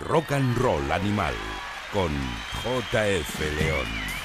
Rock and Roll Animal con JF León.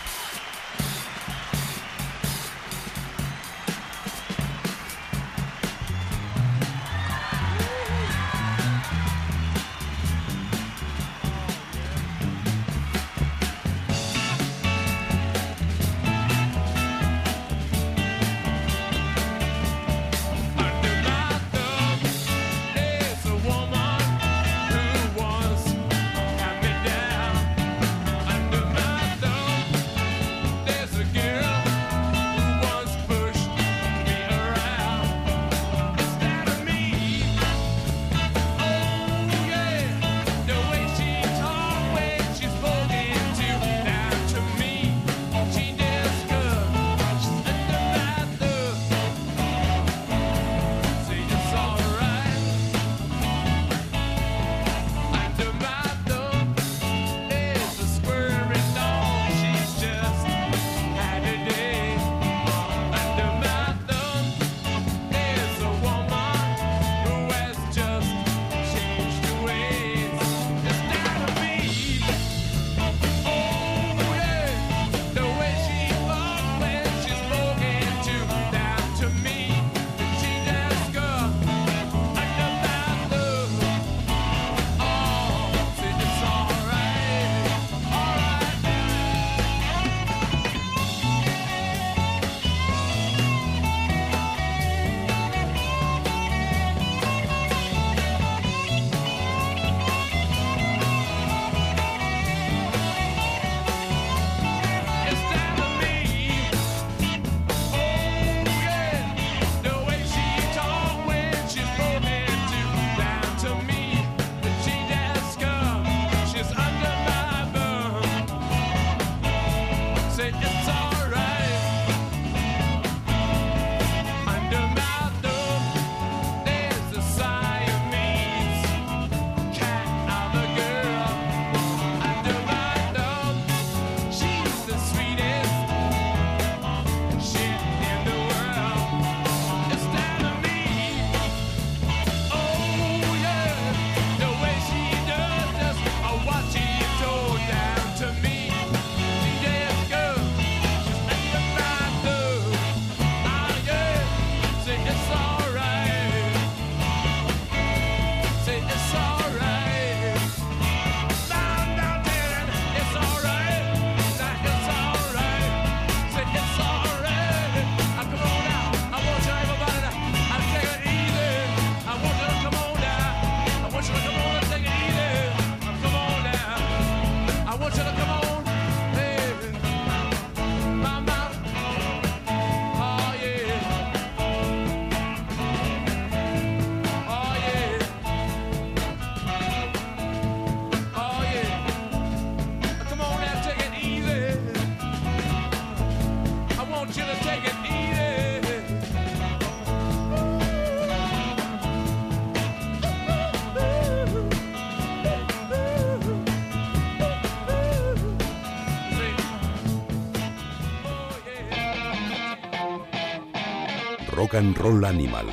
Rock and roll animal.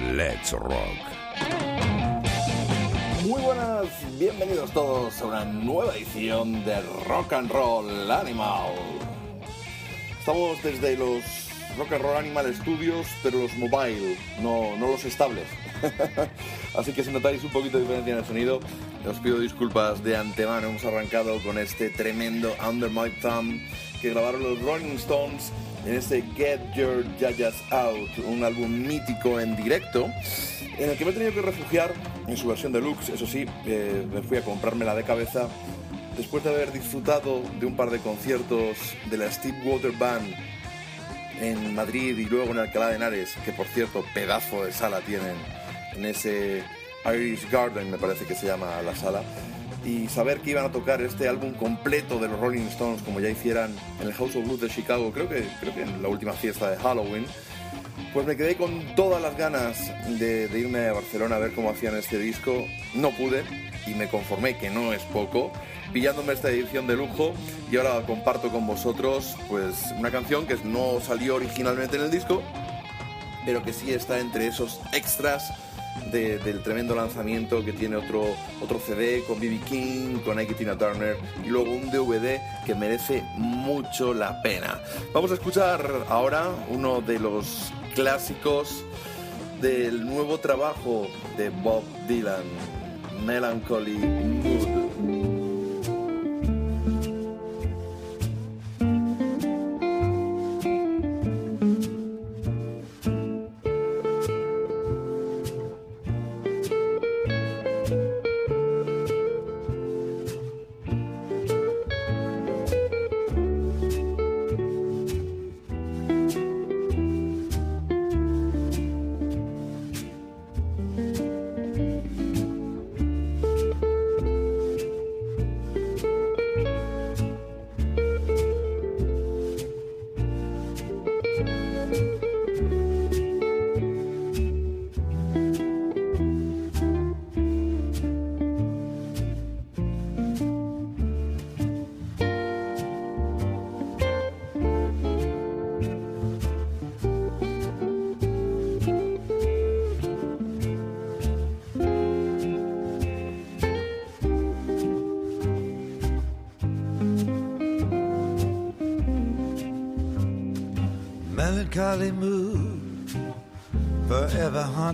Let's rock. Muy buenas, bienvenidos todos a una nueva edición de Rock and Roll Animal. Estamos desde los Rock and Roll Animal Studios, pero los mobile, no, no los estables. Así que si notáis un poquito de diferencia en el sonido, os pido disculpas de antemano. Hemos arrancado con este tremendo Under My Thumb que grabaron los Rolling Stones en este Get Your Yayas Out, un álbum mítico en directo, en el que me he tenido que refugiar en su versión deluxe, eso sí, eh, me fui a comprármela de cabeza después de haber disfrutado de un par de conciertos de la Steve Water Band en Madrid y luego en Alcalá de Henares, que por cierto, pedazo de sala tienen en ese Irish Garden, me parece que se llama la sala y saber que iban a tocar este álbum completo de los Rolling Stones como ya hicieran en el House of Blues de Chicago, creo que, creo que en la última fiesta de Halloween, pues me quedé con todas las ganas de, irme a Barcelona a ver cómo hacían este disco. No pude y me conformé, que no es poco, pillándome esta edición de lujo y ahora comparto con vosotros pues una canción que no salió originalmente en el disco, pero que sí está entre esos extras del tremendo lanzamiento que tiene otro, otro CD con B.B. King, con Ike Tina Turner y luego un DVD que merece mucho la pena. Vamos a escuchar ahora uno de los clásicos del nuevo trabajo de Bob Dylan, Melancholy Mood.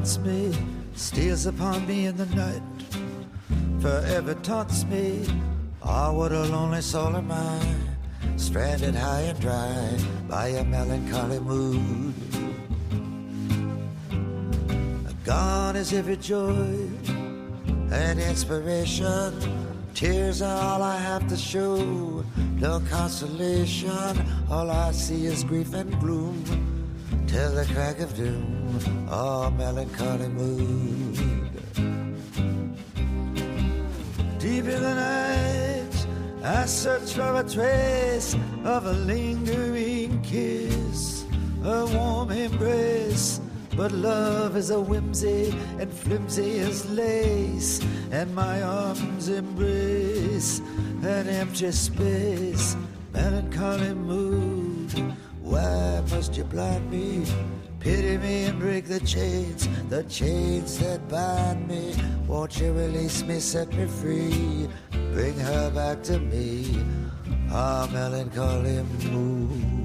Haunts me, steals upon me in the night, forever taunts me. Ah, oh, what a lonely soul am I, stranded high and dry by a melancholy mood. Gone is every joy and inspiration. Tears are all I have to show no consolation. All I see is grief and gloom till the crack of doom. Oh, melancholy mood. Deep in the night, I search for a trace of a lingering kiss, a warm embrace. But love is a whimsy and flimsy as lace, and my arms embrace an empty space, melancholy mood. Why must you blind me? Pity me and break the chains, the chains that bind me. Won't you release me, set me free, bring her back to me? Our melancholy mood.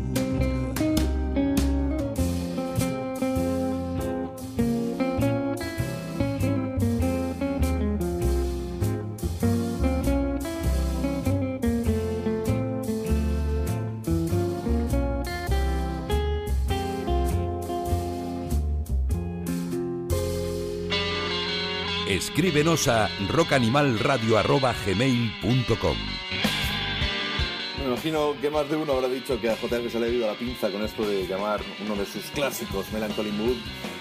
Escríbenos a rockanimalradio.gmail.com Me imagino que más de uno habrá dicho que a JF se le ha ido a la pinza con esto de llamar uno de sus clásicos, Melancholy Mood.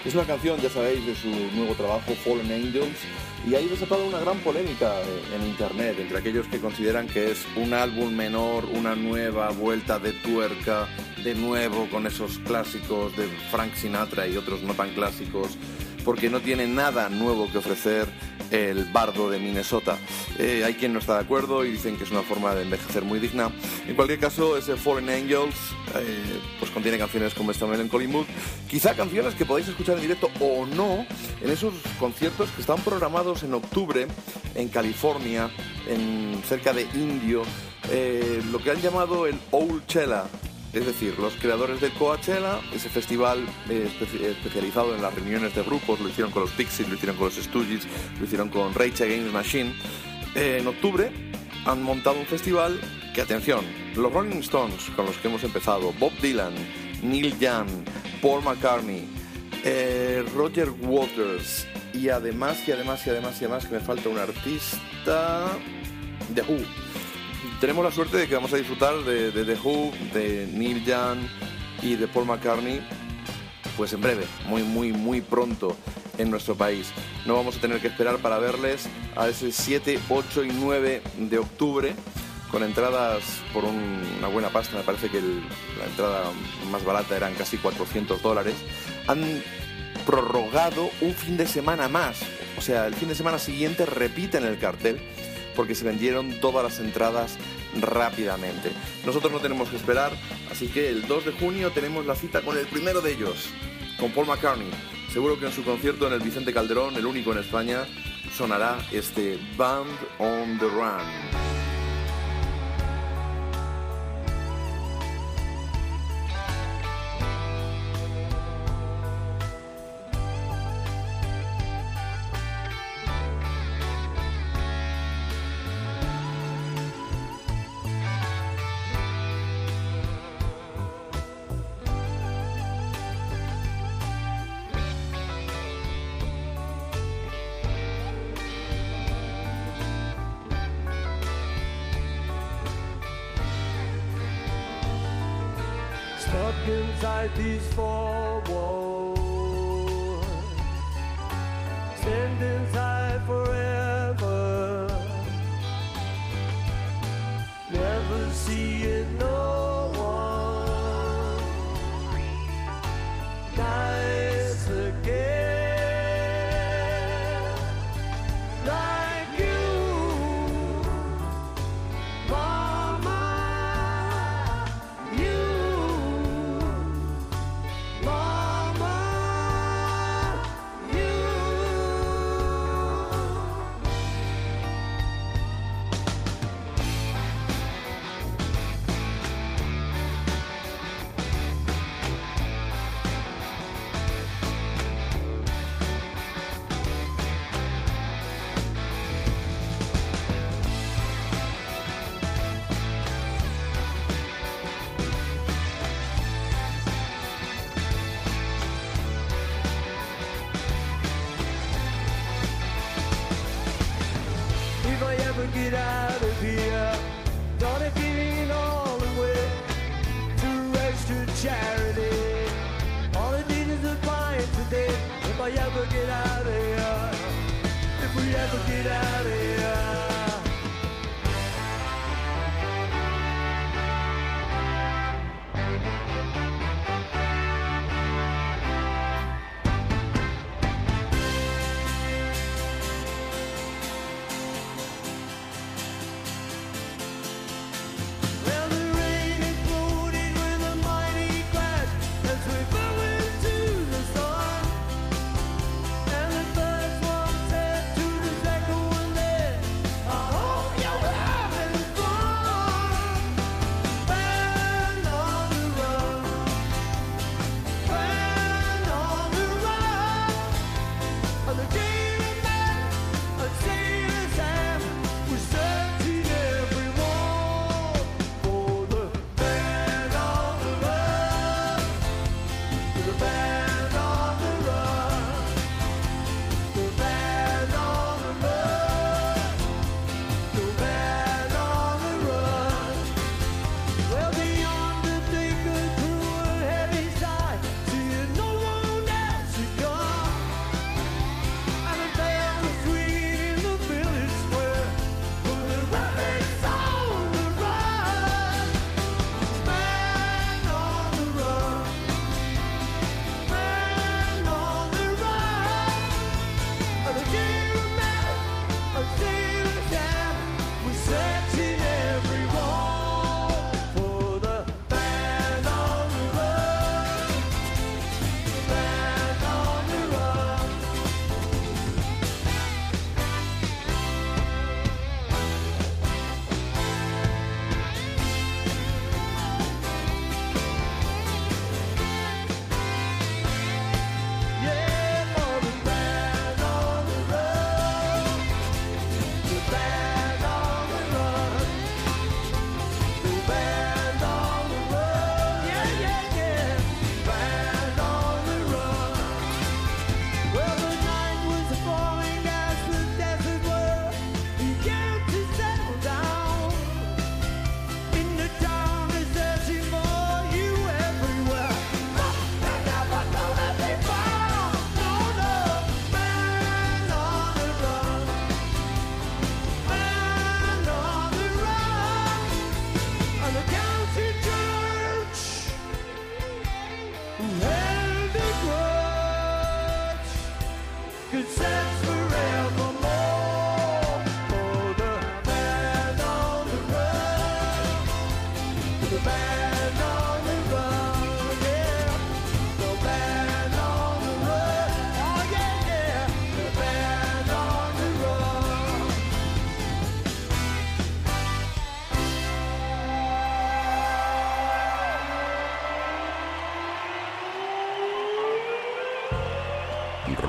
Es una canción, ya sabéis, de su nuevo trabajo, Fallen Angels, y ha desatado una gran polémica en internet entre aquellos que consideran que es un álbum menor, una nueva vuelta de tuerca, de nuevo con esos clásicos de Frank Sinatra y otros no tan clásicos porque no tiene nada nuevo que ofrecer el bardo de Minnesota. Eh, hay quien no está de acuerdo y dicen que es una forma de envejecer muy digna. En cualquier caso, ese Fallen Angels eh, pues contiene canciones como esta Melancholy Mood, quizá canciones que podáis escuchar en directo o no en esos conciertos que están programados en octubre en California, en cerca de Indio, eh, lo que han llamado el Old Chela es decir, los creadores de Coachella, ese festival eh, especializado en las reuniones de grupos, lo hicieron con los Pixies, lo hicieron con los Stooges, lo hicieron con Rage Against Machine. Eh, en octubre han montado un festival que, atención, los Rolling Stones, con los que hemos empezado, Bob Dylan, Neil Young, Paul McCartney, eh, Roger Waters y además, y además, y además, y además, que me falta un artista, The Who tenemos la suerte de que vamos a disfrutar de, The Who, de Neil Young y de Paul McCartney, pues en breve, muy, muy, muy pronto en nuestro país. No vamos a tener que esperar para verles a ese 7, 8 y 9 de octubre con entradas por una buena pasta, me parece que la entrada más barata eran casi 400 dólares, han prorrogado un fin de semana más. O sea, el fin de semana siguiente repiten el cartel porque se vendieron todas las entradas rápidamente. Nosotros no tenemos que esperar, así que el 2 de junio tenemos la cita con el primero de ellos, con Paul McCartney. Seguro que en su concierto en el Vicente Calderón, el único en España, sonará este Band on the Run. forward.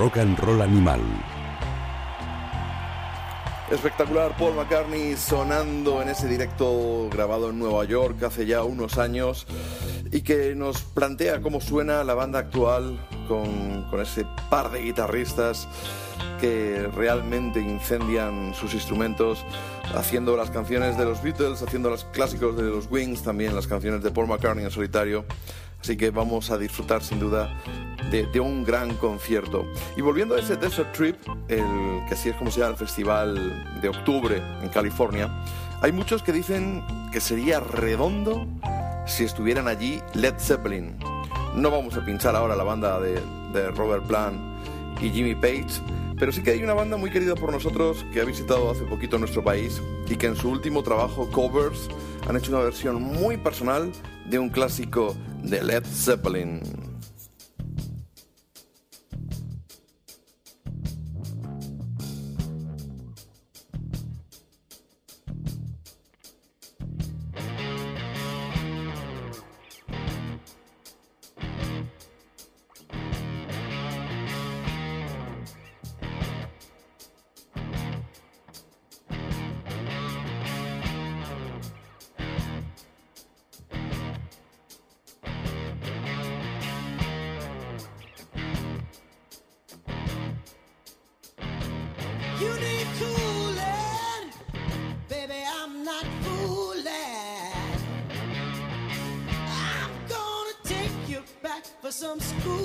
Rock and animal. Espectacular Paul McCartney sonando en ese directo grabado en Nueva York hace ya unos años y que nos plantea cómo suena la banda actual con, con ese par de guitarristas que realmente incendian sus instrumentos haciendo las canciones de los Beatles, haciendo los clásicos de los Wings, también las canciones de Paul McCartney en solitario. Así que vamos a disfrutar sin duda de, un gran concierto. Y volviendo a ese Desert Trip, el, que así es como se llama el festival de octubre en California, hay muchos que dicen que sería redondo si estuvieran allí Led Zeppelin. No vamos a pinchar ahora la banda de, de Robert Plant y Jimmy Page, pero sí que hay una banda muy querida por nosotros que ha visitado hace poquito nuestro país y que en su último trabajo, Covers, han hecho una versión muy personal de un clásico de Led Zeppelin. some school.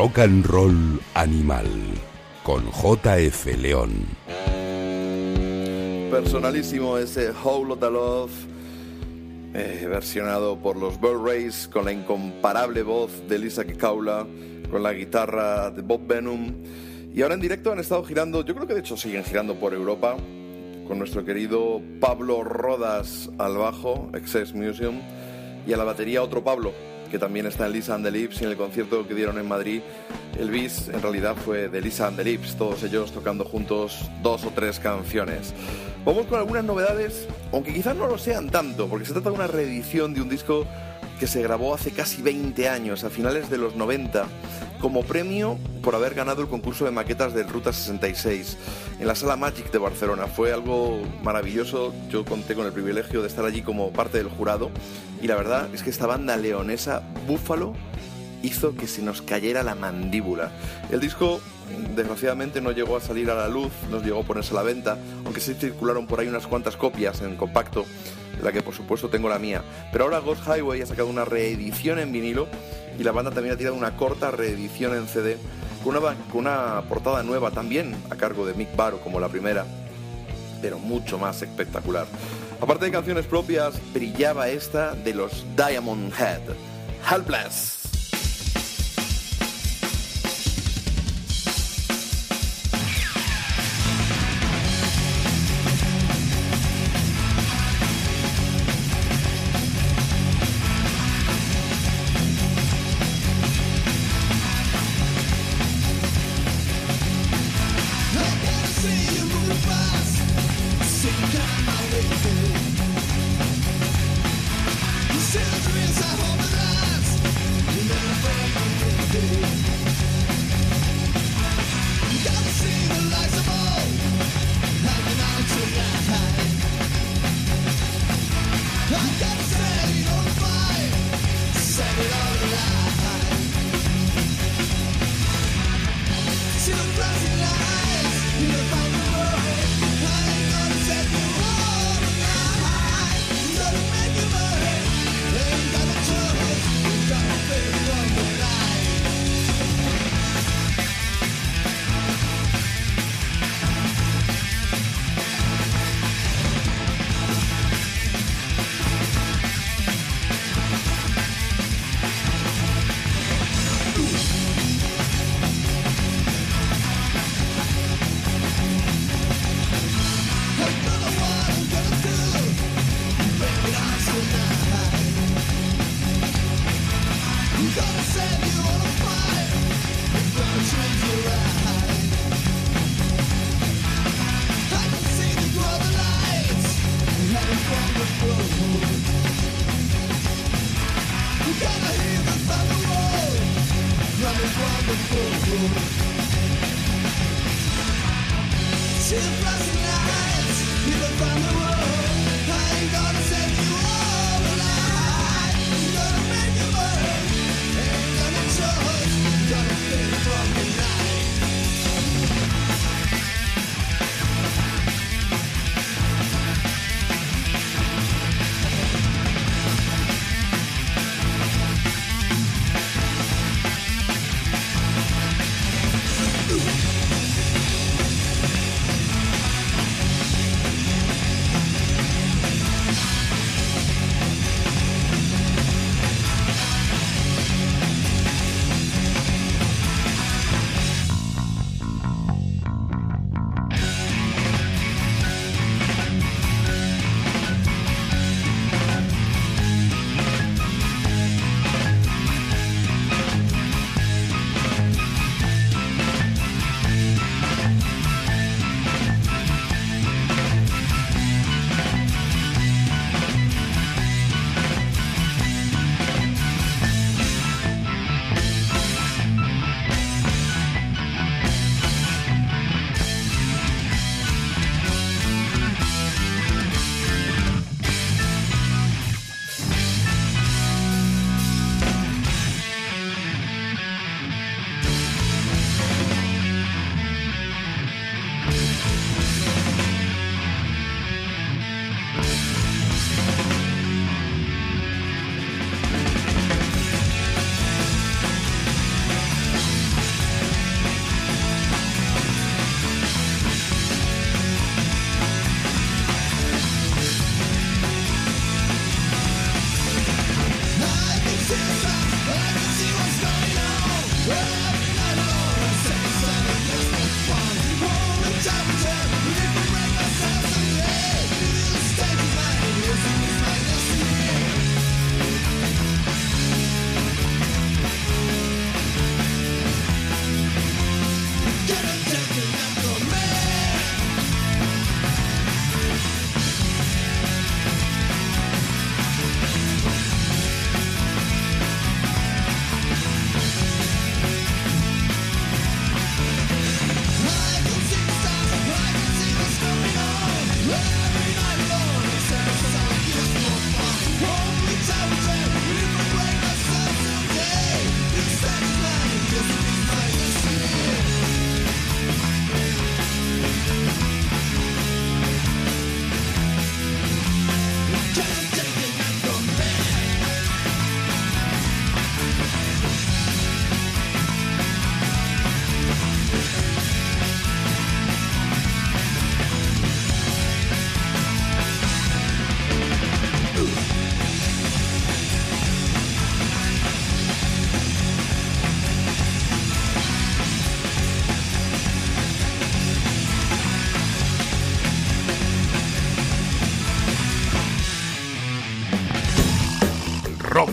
Rock and Roll Animal con JF León. Personalísimo ese Whole Lotta Love eh, versionado por los Bird Rays con la incomparable voz de Lisa Kikaula, con la guitarra de Bob Venom. Y ahora en directo han estado girando, yo creo que de hecho siguen girando por Europa, con nuestro querido Pablo Rodas al bajo, Excess Museum, y a la batería otro Pablo, que también está en Lisa and the Lips y en el concierto que dieron en Madrid. El bis en realidad fue de Lisa and the Lips, todos ellos tocando juntos dos o tres canciones. Vamos con algunas novedades, aunque quizás no lo sean tanto, porque se trata de una reedición de un disco que se grabó hace casi 20 años, a finales de los 90, como premio por haber ganado el concurso de maquetas del Ruta 66 en la Sala Magic de Barcelona. Fue algo maravilloso, yo conté con el privilegio de estar allí como parte del jurado y la verdad es que esta banda leonesa, Búfalo, hizo que se nos cayera la mandíbula. El disco desgraciadamente no llegó a salir a la luz, no llegó a ponerse a la venta, aunque sí circularon por ahí unas cuantas copias en compacto, la que por supuesto tengo la mía. Pero ahora Ghost Highway ha sacado una reedición en vinilo y la banda también ha tirado una corta reedición en CD con una, con una portada nueva también a cargo de Mick Barrow como la primera, pero mucho más espectacular. Aparte de canciones propias, brillaba esta de los Diamond Head, Helpless.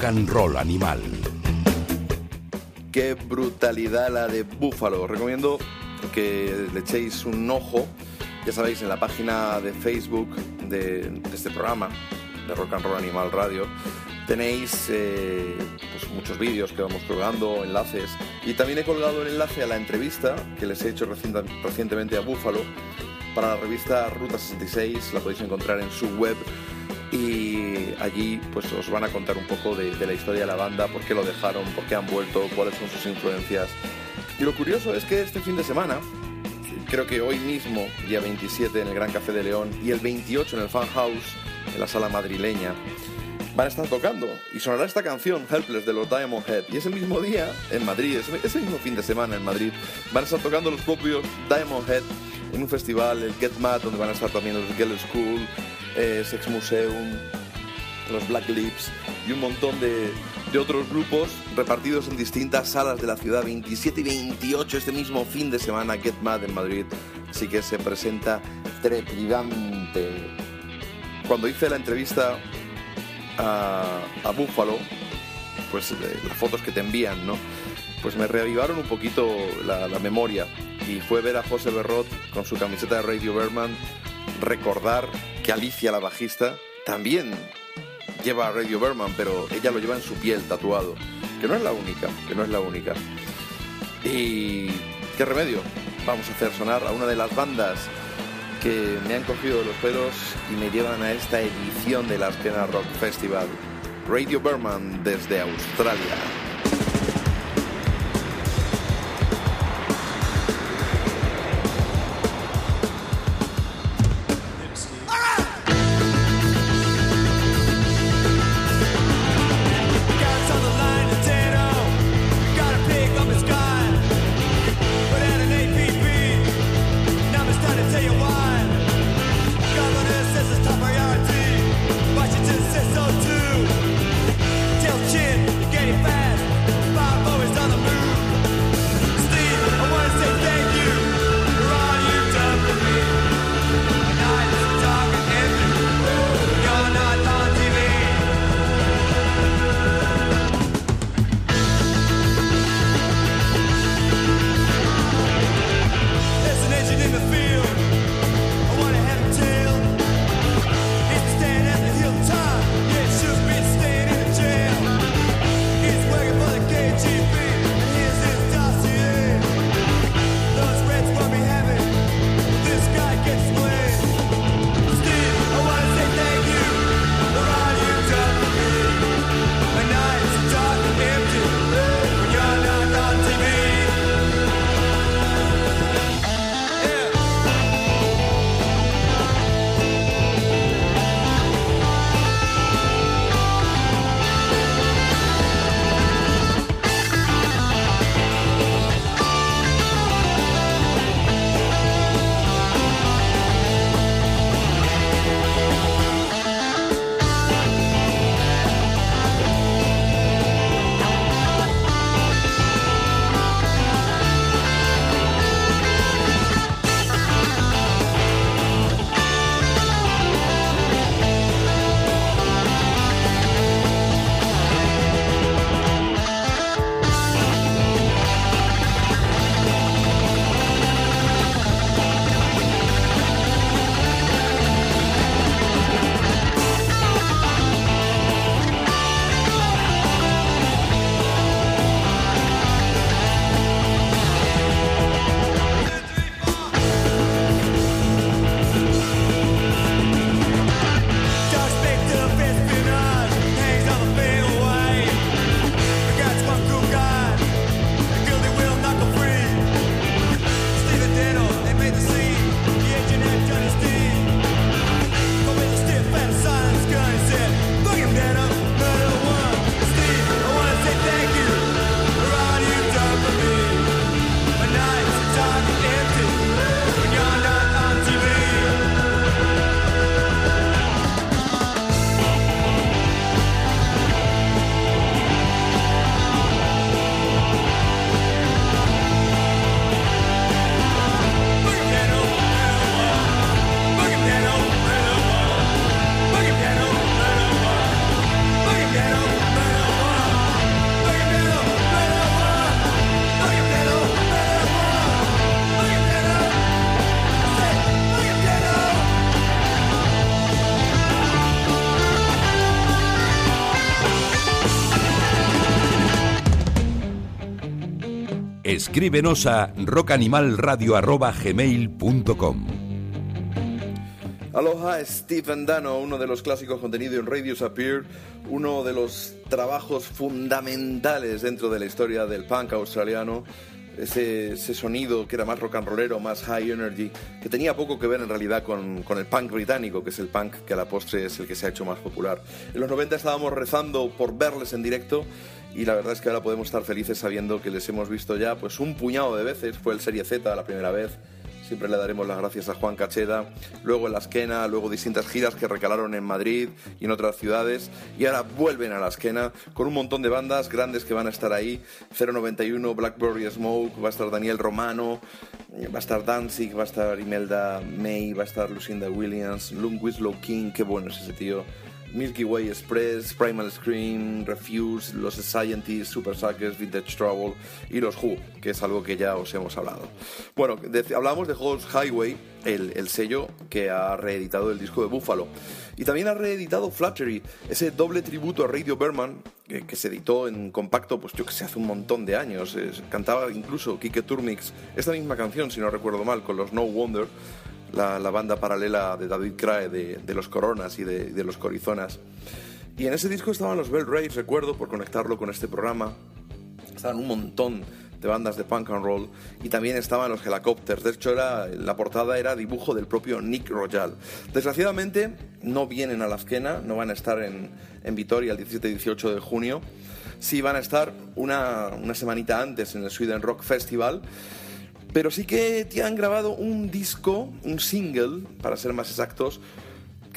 And roll animal. Qué brutalidad la de Búfalo. Recomiendo que le echéis un ojo, ya sabéis, en la página de Facebook de, este programa, de Rock and Roll Animal Radio. Tenéis eh, pues muchos vídeos que vamos colgando, enlaces. Y también he colgado el enlace a la entrevista que les he hecho recientemente a Búfalo para la revista Ruta 66. La podéis encontrar en su web. Y allí pues os van a contar un poco de, de la historia de la banda, por qué lo dejaron, por qué han vuelto, cuáles son sus influencias. Y lo curioso es que este fin de semana, creo que hoy mismo, día 27 en el Gran Café de León y el 28 en el Fan House, en la sala madrileña, van a estar tocando y sonará esta canción Helpless de los Diamond Head y ese mismo día en Madrid, ese, mismo fin de semana en Madrid van a estar tocando los propios Diamond Head en un festival, el Get Mad, donde van a estar también los Girl School, Sex Museum, los Black Lips y un montón de, de otros grupos repartidos en distintas salas de la ciudad, 27 y 28 este mismo fin de semana, Get Mad en Madrid, así que se presenta trepidante. Cuando hice la entrevista a, a Buffalo, pues eh, las fotos que te envían, ¿no? Pues me reavivaron un poquito la, la memoria y fue ver a José Berrot con su camiseta de Radio Berman recordar que Alicia, la bajista, también lleva a Radio Berman, pero ella lo lleva en su piel tatuado, que no es la única, que no es la única. Y qué remedio, vamos a hacer sonar a una de las bandas que me han cogido de los pelos y me llevan a esta edición de la Askena Rock Festival. Radio Berman desde Australia. Escríbenos a rockanimalradio.gmail.com Aloha, Stephen Dano, uno de los clásicos contenidos en Radios Appear, uno de los trabajos fundamentales dentro de la historia del punk australiano. Ese, ese sonido que era más rock and rollero, más high energy, que tenía poco que ver en realidad con, con el punk británico, que es el punk que a la postre es el que se ha hecho más popular. En los 90 estábamos rezando por verles en directo y la verdad es que ahora podemos estar felices sabiendo que les hemos visto ya pues un puñado de veces. Fue el Serie Z la primera vez, siempre le daremos las gracias a Juan Cacheda, luego en la esquena, luego distintas giras que recalaron en Madrid y en otras ciudades, y ahora vuelven a la esquena con un montón de bandas grandes que van a estar ahí, 091, Blackberry Smoke, va a estar Daniel Romano, va a estar Danzig, va a estar Imelda May, va a estar Lucinda Williams, Lung Winslow King, qué bueno es ese tío. Milky Way Express, Primal Scream, Refuse, Los Scientists, Super Suckers, Vintage Trouble y los Who, que es algo que ya os hemos hablado. Bueno, hablamos de Ghost Highway, el, el sello que ha reeditado el disco de Buffalo. Y también ha reeditado Flattery, ese doble tributo a Radio Berman, que, se editó en compacto, pues yo que sé, hace un montón de años. Cantaba incluso Kike Turmix esta misma canción, si no recuerdo mal, con los No Wonder la, banda paralela de David Crae, de, los Coronas y de, los Corizonas. Y en ese disco estaban los Bell Rays, recuerdo, por conectarlo con este programa. Estaban un montón de bandas de punk and roll y también estaban los Helicopters. De hecho, era, la portada era dibujo del propio Nick Royal. Desgraciadamente, no vienen a la esquena, no van a estar en, en Vitoria el 17 y 18 de junio. Sí van a estar una, una semanita antes en el Sweden Rock Festival. Pero sí que te han grabado un disco, un single, para ser más exactos,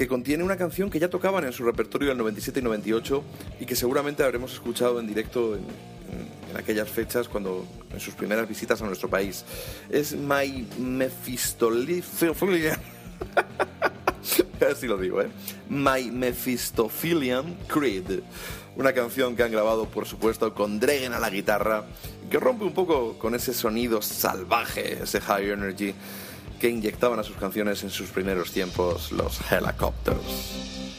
que contiene una canción que ya tocaban en su repertorio del 97 y 98 y que seguramente habremos escuchado en directo en, aquellas fechas cuando en sus primeras visitas a nuestro país. Es My Mephistophelian. Así lo digo, ¿eh? My Mephistophelian Creed. Una canción que han grabado, por supuesto, con Dragon a la guitarra, que rompe un poco con ese sonido salvaje, ese high energy que inyectaban a sus canciones en sus primeros tiempos los Helicopters.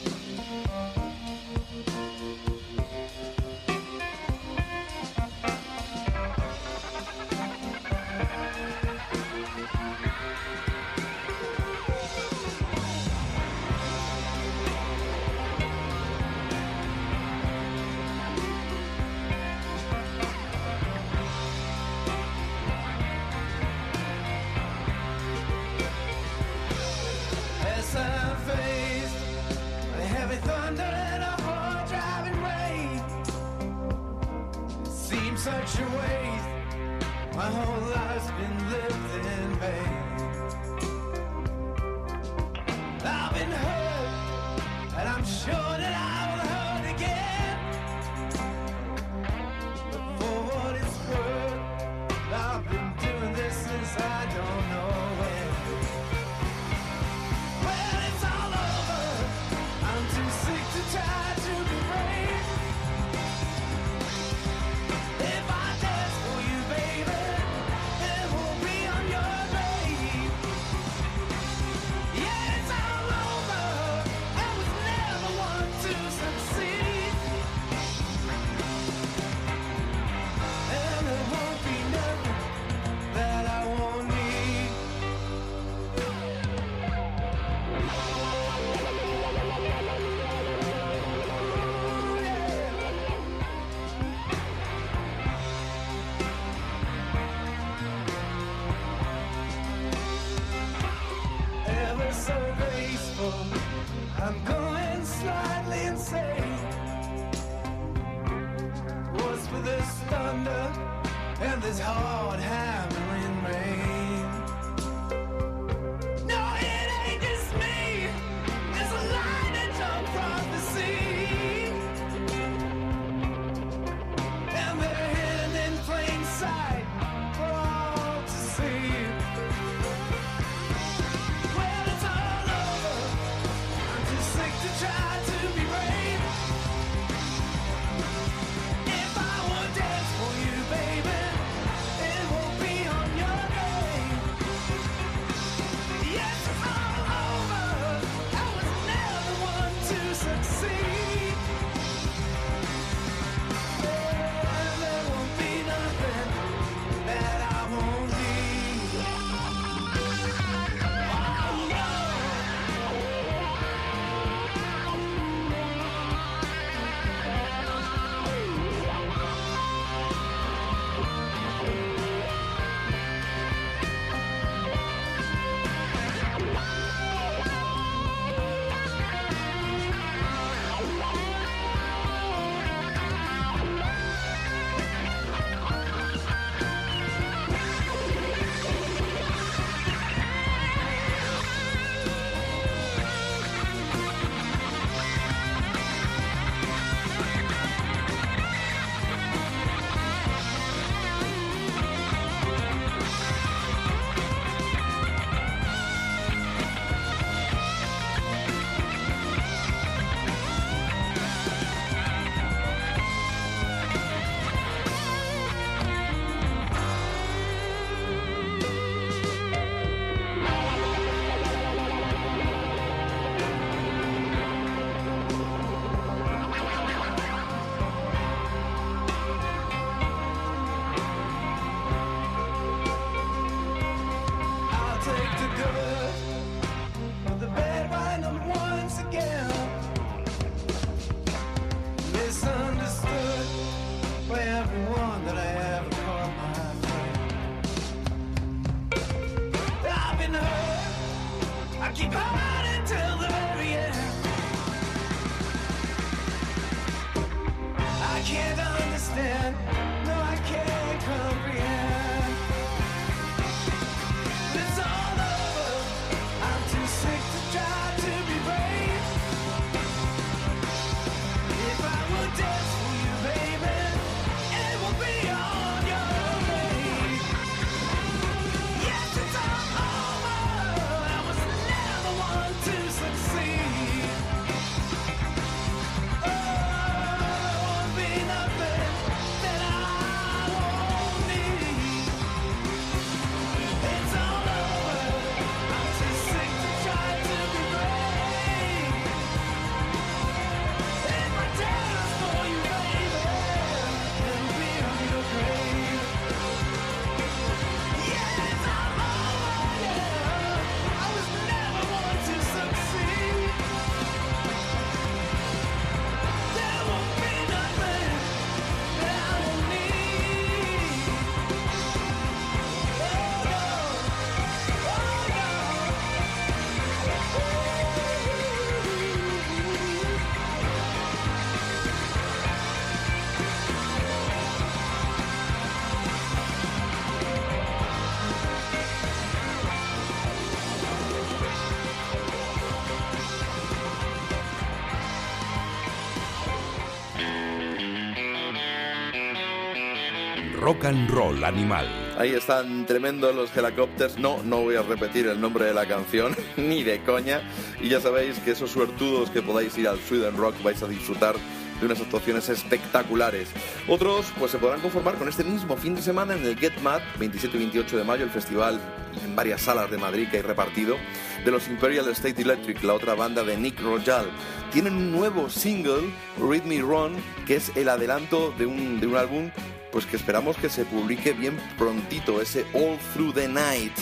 Rock and roll animal. Ahí están tremendos los helicópteros. No, no voy a repetir el nombre de la canción, ni de coña. Y ya sabéis que esos suertudos que podáis ir al Sweden Rock vais a disfrutar de unas actuaciones espectaculares. Otros pues se podrán conformar con este mismo fin de semana en el Get Mad, 27 y 28 de mayo, el festival en varias salas de Madrid que hay repartido, de los Imperial State Electric, la otra banda de Nick Rojal. Tienen un nuevo single, Read Me Run, que es el adelanto de un, de un álbum pues que esperamos que se publique bien prontito, ese All Through the Night.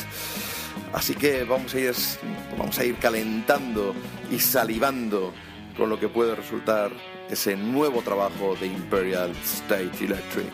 Así que vamos a ir, vamos a ir calentando y salivando con lo que puede resultar ese nuevo trabajo de Imperial State Electric.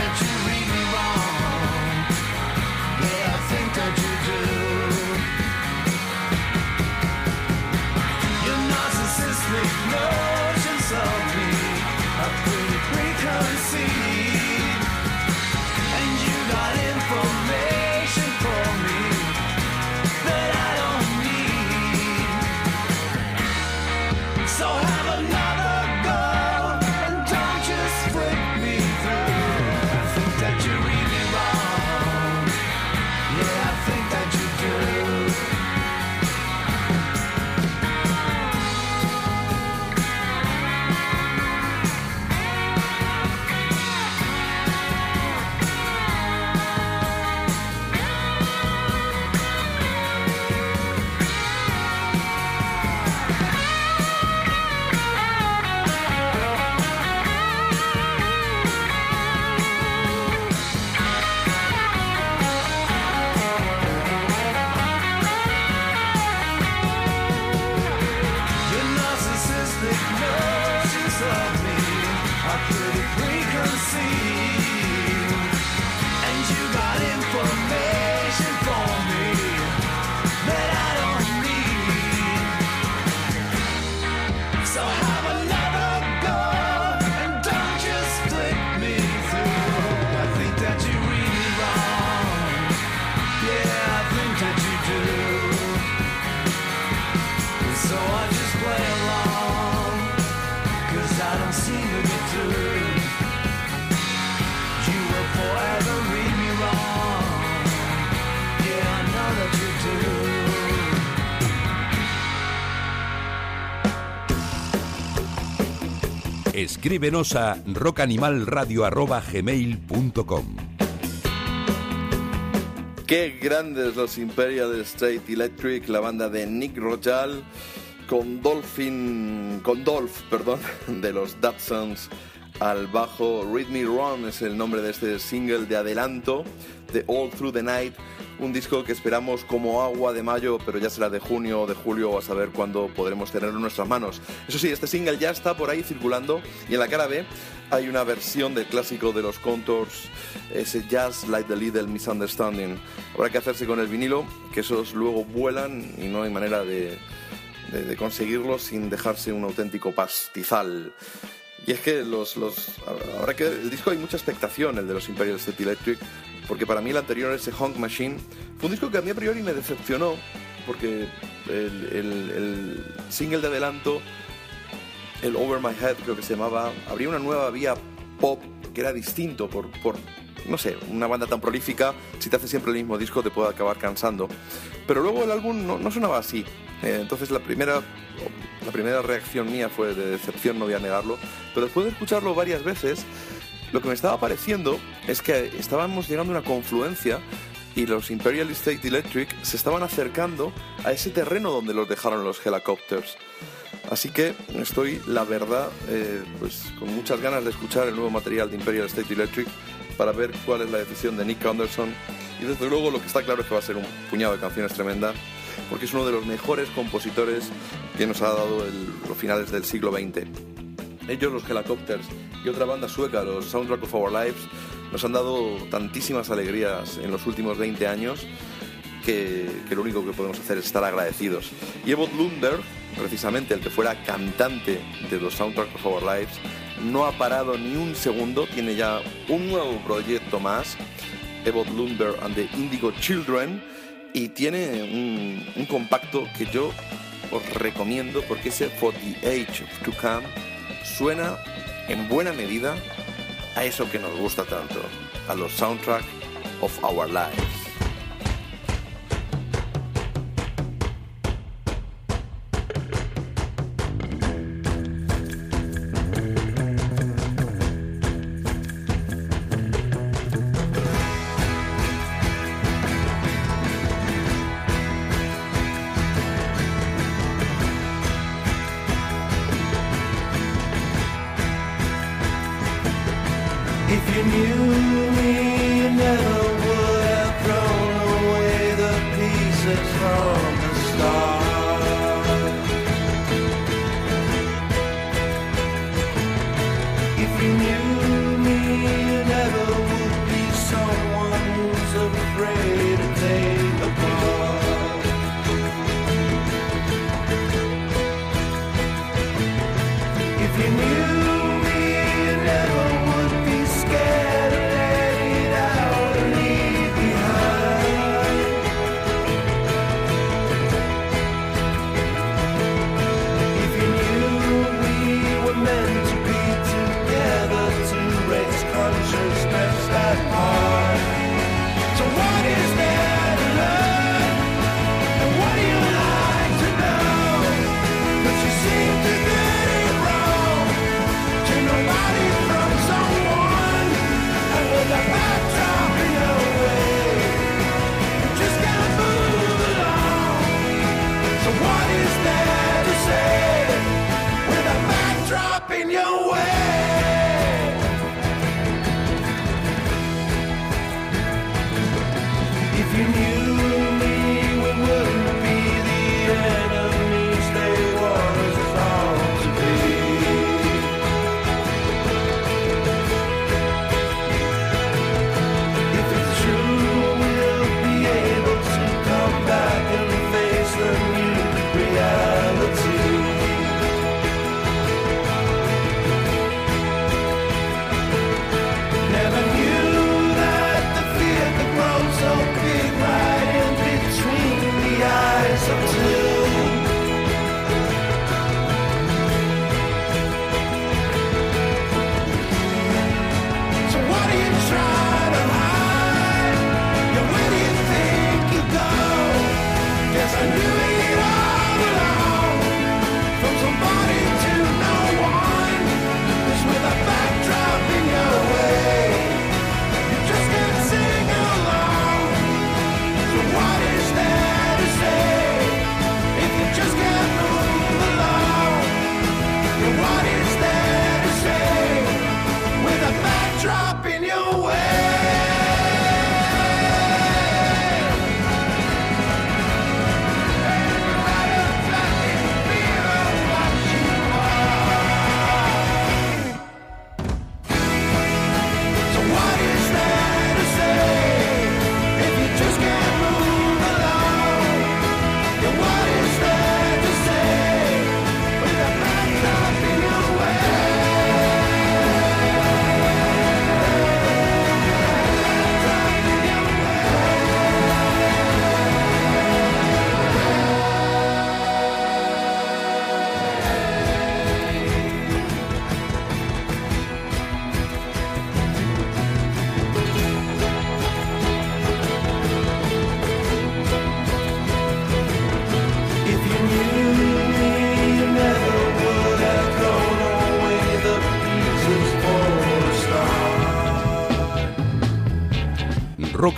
Richard. Escríbenos a Qué grandes los Imperial State Electric, la banda de Nick Rojal, con Dolphin, con Dolph, perdón, de los Datsuns al bajo. Read Me Run es el nombre de este single de adelanto de All Through the Night, un disco que esperamos como agua de mayo, pero ya será de junio o de julio a saber cuándo podremos tenerlo en nuestras manos. Eso sí, este single ya está por ahí circulando y en la cara B hay una versión del clásico de los Contours, ese Jazz Like the Little Misunderstanding. Habrá que hacerse con el vinilo, que esos luego vuelan y no hay manera de, de, conseguirlos sin dejarse un auténtico pastizal. Y es que los, los ahora que el disco hay mucha expectación, el de los Imperial State Electric, porque para mí el anterior, ese Honk Machine, fue un disco que a mí a priori me decepcionó, porque el, el- el single de adelanto, el Over My Head creo que se llamaba, abría una nueva vía pop que era distinto por, por no sé, una banda tan prolífica, si te hace siempre el mismo disco te puede acabar cansando. Pero luego el álbum no, no sonaba así. Eh, entonces la primera, la primera reacción mía fue de decepción, no voy a negarlo. Pero después de escucharlo varias veces, lo que me estaba pareciendo es que estábamos llegando a una confluencia y los Imperial State Electric se estaban acercando a ese terreno donde los dejaron los helicópteros. Así que estoy, la verdad, eh, pues con muchas ganas de escuchar el nuevo material de Imperial State Electric para ver cuál es la decisión de Nick Anderson. Y desde luego lo que está claro es que va a ser un puñado de canciones tremenda, porque es uno de los mejores compositores que nos ha dado los finales del siglo XX. Ellos, los Helicopters, y otra banda sueca, los Soundtrack of Our Lives, nos han dado tantísimas alegrías en los últimos 20 años que, lo único que podemos hacer es estar agradecidos. Y Evot Lundberg, precisamente el que fuera cantante de los Soundtrack of Our Lives, no ha parado ni un segundo, tiene ya un nuevo proyecto más, Evot Lundberg and the Indigo Children, y tiene un, compacto que yo os recomiendo porque ese For the Age to Come suena en buena medida a eso que nos gusta tanto, a los soundtrack of our lives.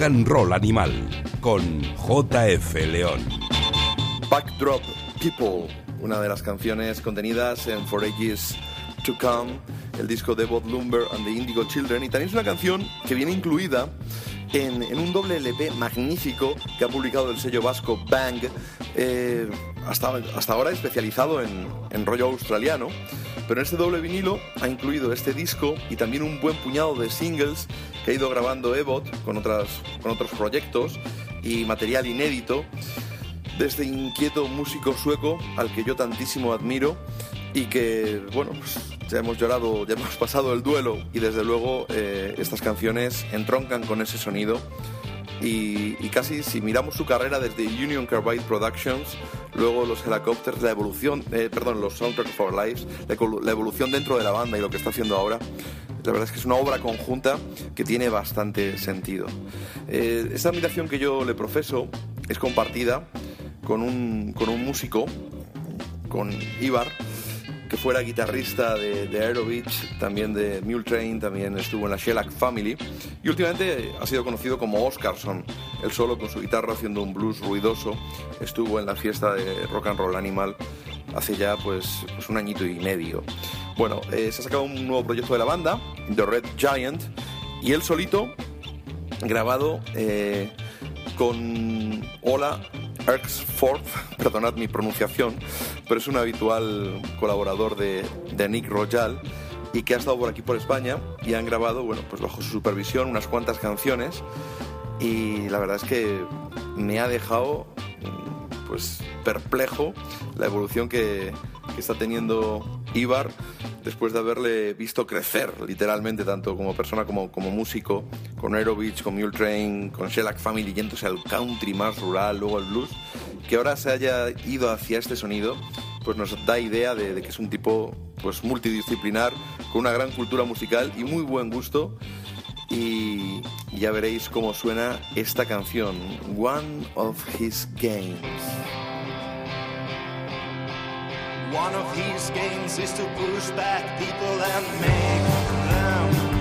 Roll Animal con JF León. Backdrop People, una de las canciones contenidas en For Ages to Come, el disco de Bob Lumber and the Indigo Children, y también es una canción que viene incluida en, en un doble LP magnífico que ha publicado el sello vasco Bang, eh, hasta, hasta ahora especializado en, en rollo australiano. Pero en este doble vinilo ha incluido este disco y también un buen puñado de singles ha ido grabando Evot con, otras, con otros proyectos y material inédito de este inquieto músico sueco al que yo tantísimo admiro y que, bueno, pues ya hemos llorado, ya hemos pasado el duelo y desde luego eh, estas canciones entroncan con ese sonido y, casi si miramos su carrera desde Union Carbide Productions, luego los Helicopters, la evolución, eh, perdón, los Soundtrack for Lives, la, la, evolución dentro de la banda y lo que está haciendo ahora, la verdad es que es una obra conjunta que tiene bastante sentido. Eh, esta admiración que yo le profeso es compartida con un, con un músico, con Ibar, que fuera guitarrista de, de Aerobeach, también de Mule Train, también estuvo en la Shellac Family y últimamente ha sido conocido como Oscarson. Él solo con su guitarra haciendo un blues ruidoso estuvo en la fiesta de Rock and Roll Animal hace ya pues, pues un añito y medio. Bueno, eh, se ha sacado un nuevo proyecto de la banda, The Red Giant, y él solito grabado eh, con Ola Erksford, perdonad mi pronunciación, pero es un habitual colaborador de, de, Nick Royal y que ha estado por aquí por España y han grabado, bueno, pues bajo su supervisión unas cuantas canciones y la verdad es que me ha dejado pues perplejo la evolución que, que está teniendo Ibar después de haberle visto crecer literalmente tanto como persona como, como músico con Aerobeach, con Mule Train, con Shellac Family yéndose al country más rural, luego al blues que ahora se haya ido hacia este sonido pues nos da idea de, de que es un tipo pues multidisciplinar con una gran cultura musical y muy buen gusto. Y ya veréis cómo suena esta canción One of His Games One of his games is to push back people and make them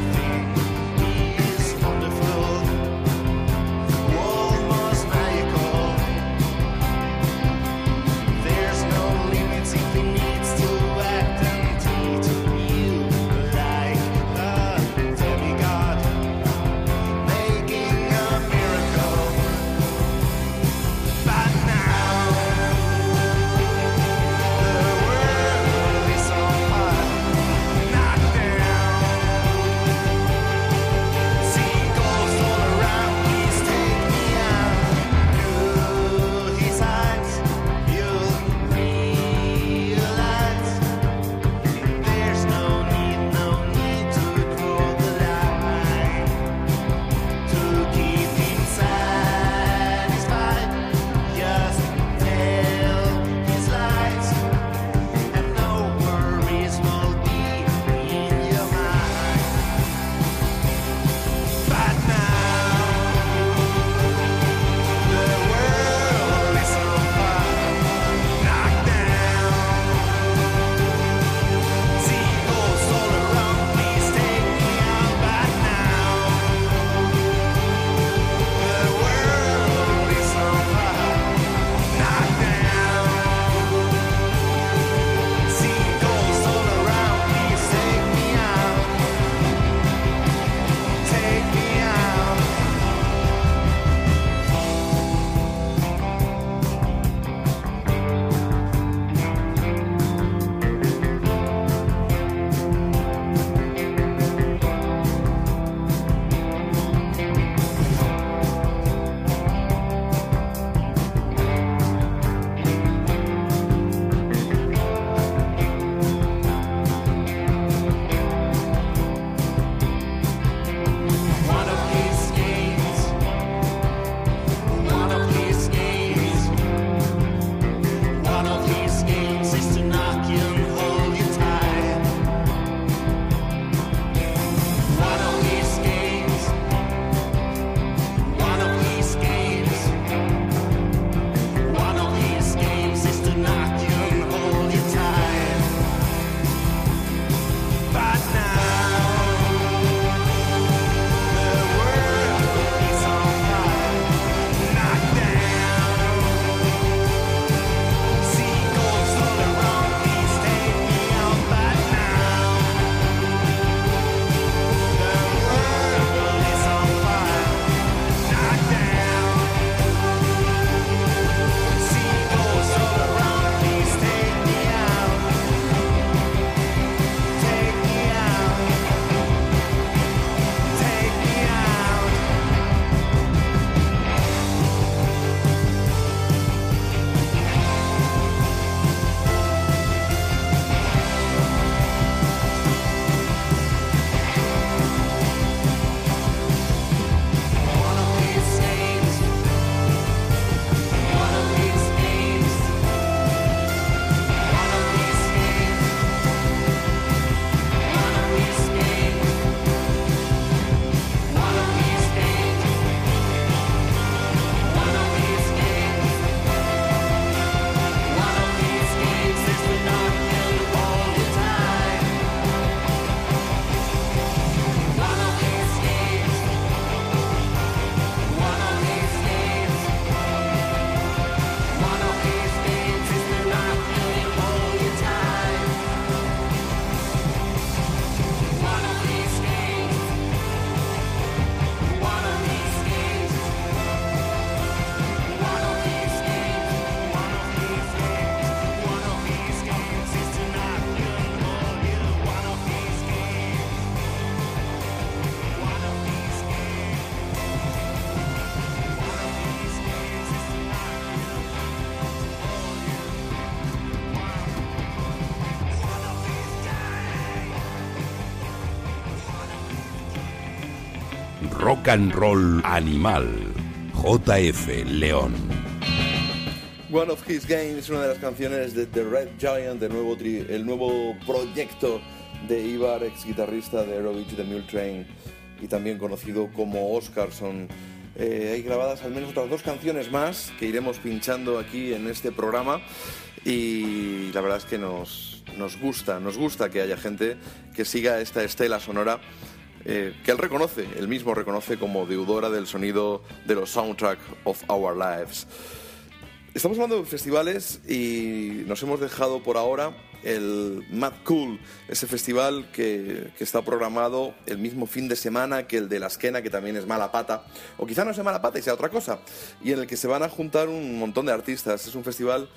rock and roll animal. JF León. One of His Games, una de las canciones de The Red Giant, el nuevo, tri- el nuevo proyecto de Ibar, ex guitarrista de Aerobitch The Mule Train y también conocido como Oscarson. Eh, hay grabadas al menos otras dos canciones más que iremos pinchando aquí en este programa y la verdad es que nos, nos gusta, nos gusta que haya gente que siga esta estela sonora eh, que él reconoce, él mismo reconoce como deudora del sonido de los soundtrack of our lives. Estamos hablando de festivales y nos hemos dejado por ahora el Mad Cool, ese festival que, está programado el mismo fin de semana que el de la Esquena, que también es mala pata, o quizá no sea mala pata y sea otra cosa, y en el que se van a juntar un montón de artistas. Es un festival,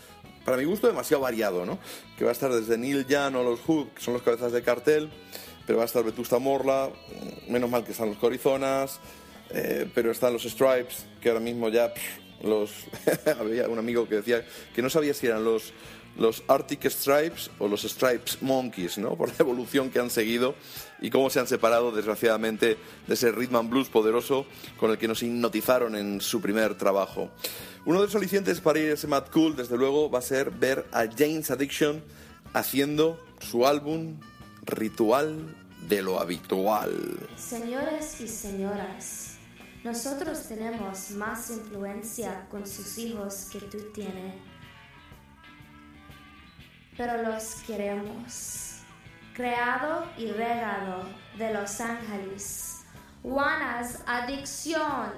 para mi gusto, demasiado variado, ¿no? Que va a estar desde Neil Young o los Who, que son los cabezas de cartel, pero va a estar Vetusta Morla, menos mal que están los Corizonas, eh, pero están los Stripes, que ahora mismo ya los había un amigo que decía que no sabía si eran los los Arctic Stripes o los Stripes Monkeys, ¿no? Por la evolución que han seguido y cómo se han separado, desgraciadamente, de ese rhythm and blues poderoso con el que nos hipnotizaron en su primer trabajo. Uno de los alicientes para ir a ese Mad Cool, desde luego, va a ser ver a Jane's Addiction haciendo su álbum Ritual de lo Habitual. Señores y señoras, nosotros tenemos más influencia con sus hijos que tú tienes, pero los queremos. Creado y regado de Los Ángeles, Juanas Adicción.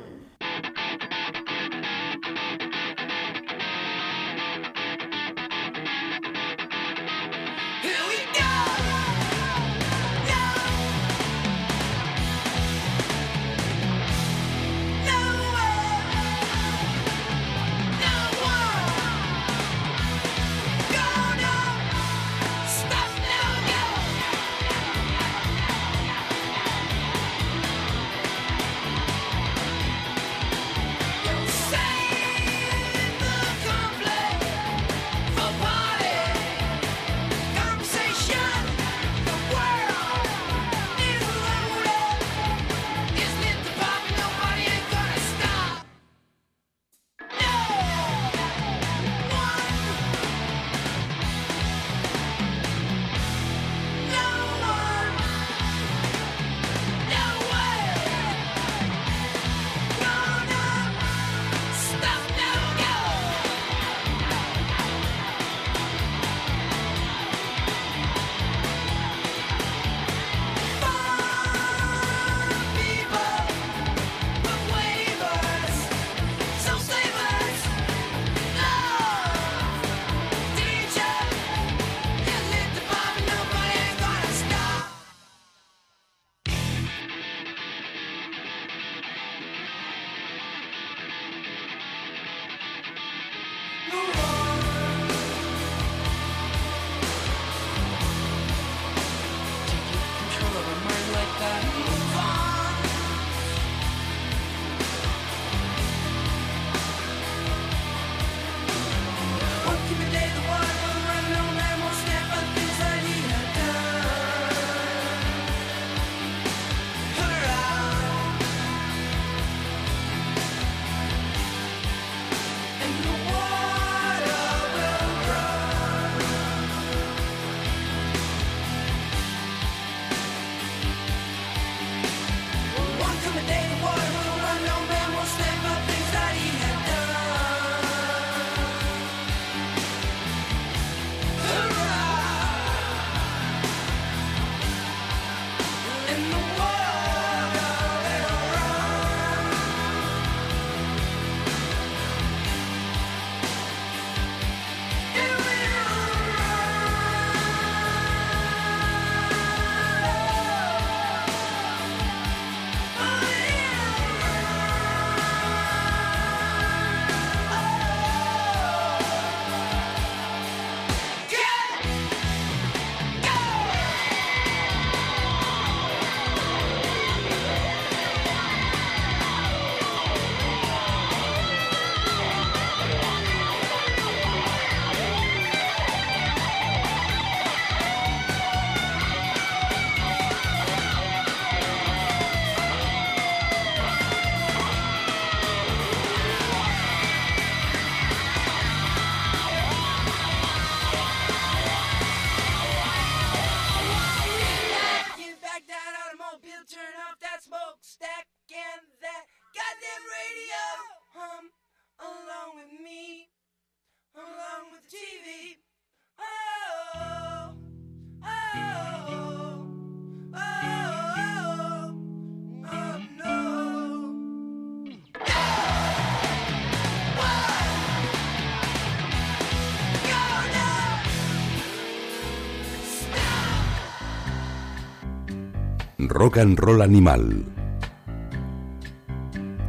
Rock and Roll Animal.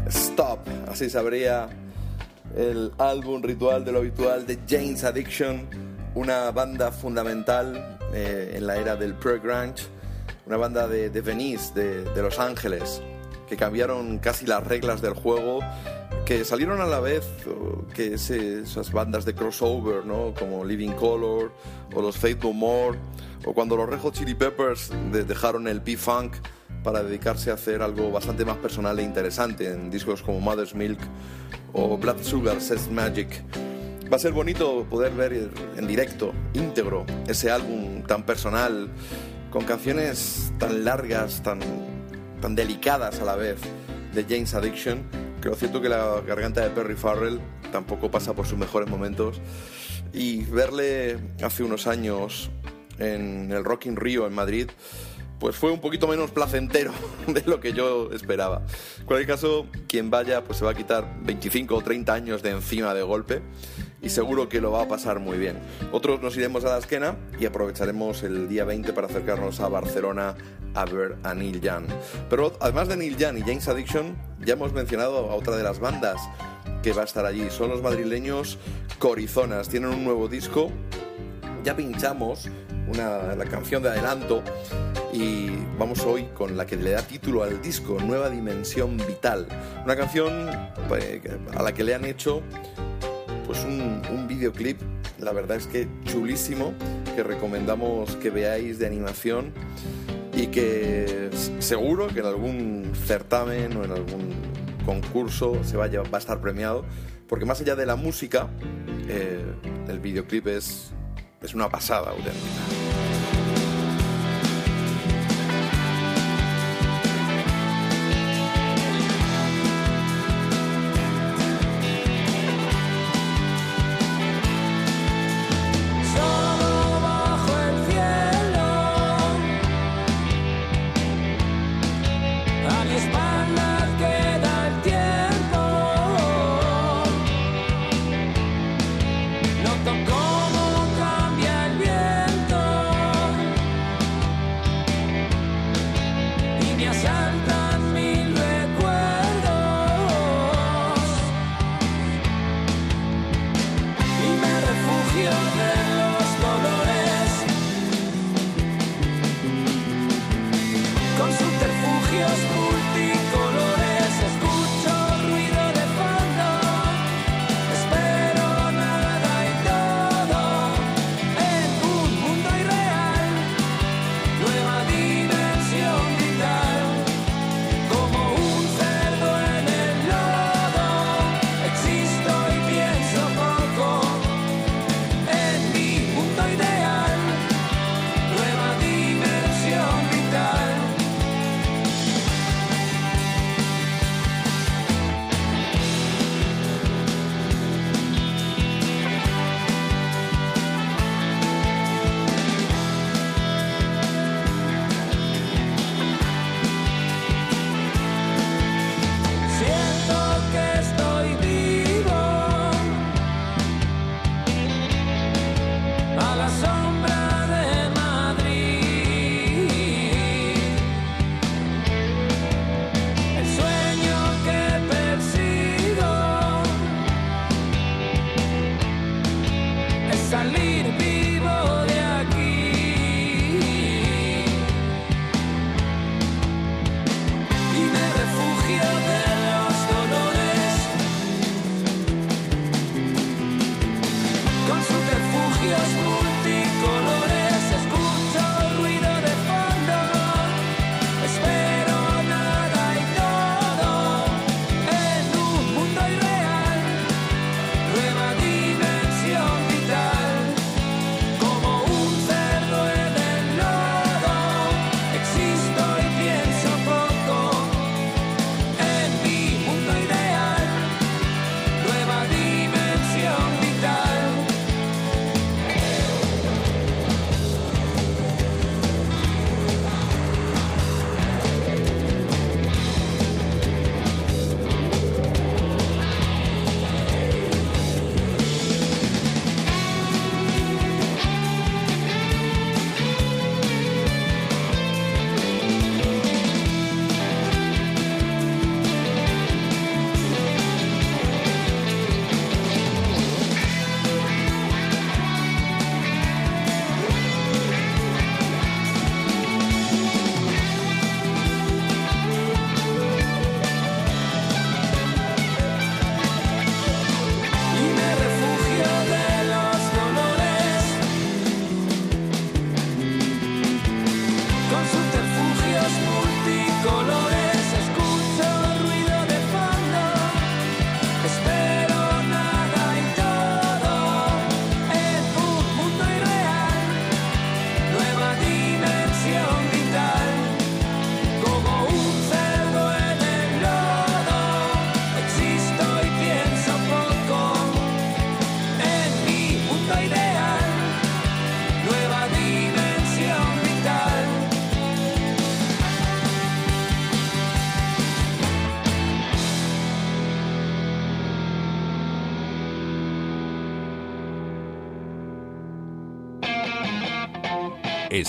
Stop, así sabría el álbum ritual de lo habitual de Jane's Addiction, una banda fundamental eh, en la era del pre-grunge, una banda de, Venice, de Los Ángeles, que cambiaron casi las reglas del juego, que salieron a la vez que esas bandas de crossover, ¿no? como Living Color o los Faith No More, o cuando los Red Hot Chili Peppers de- dejaron el P-Funk para dedicarse a hacer algo bastante más personal e interesante en discos como Mother's Milk o Blood Sugar Says Magic. Va a ser bonito poder ver en directo, íntegro, ese álbum tan personal, con canciones tan largas, tan, tan delicadas a la vez, de James Addiction, lo cierto que la garganta de Perry Farrell tampoco pasa por sus mejores momentos. Y verle hace unos años en el Rock in Rio en Madrid, pues fue un poquito menos placentero de lo que yo esperaba. En cualquier caso, quien vaya pues se va a quitar 25 o 30 años de encima de golpe y seguro que lo va a pasar muy bien. Otros nos iremos a la esquena y aprovecharemos el día 20 para acercarnos a Barcelona a ver a Neil Young. Pero además de Neil Young y James Addiction, ya hemos mencionado a otra de las bandas que va a estar allí. Son los madrileños Corizonas. Tienen un nuevo disco ya pinchamos una, la canción de adelanto y vamos hoy con la que le da título al disco, Nueva Dimensión Vital. Una canción pues, a la que le han hecho pues un, videoclip, la verdad es que chulísimo, que recomendamos que veáis de animación y que seguro que en algún certamen o en algún concurso se va a, llevar- va a estar premiado, porque más allá de la música, eh, el videoclip es, es una pasada auténtica.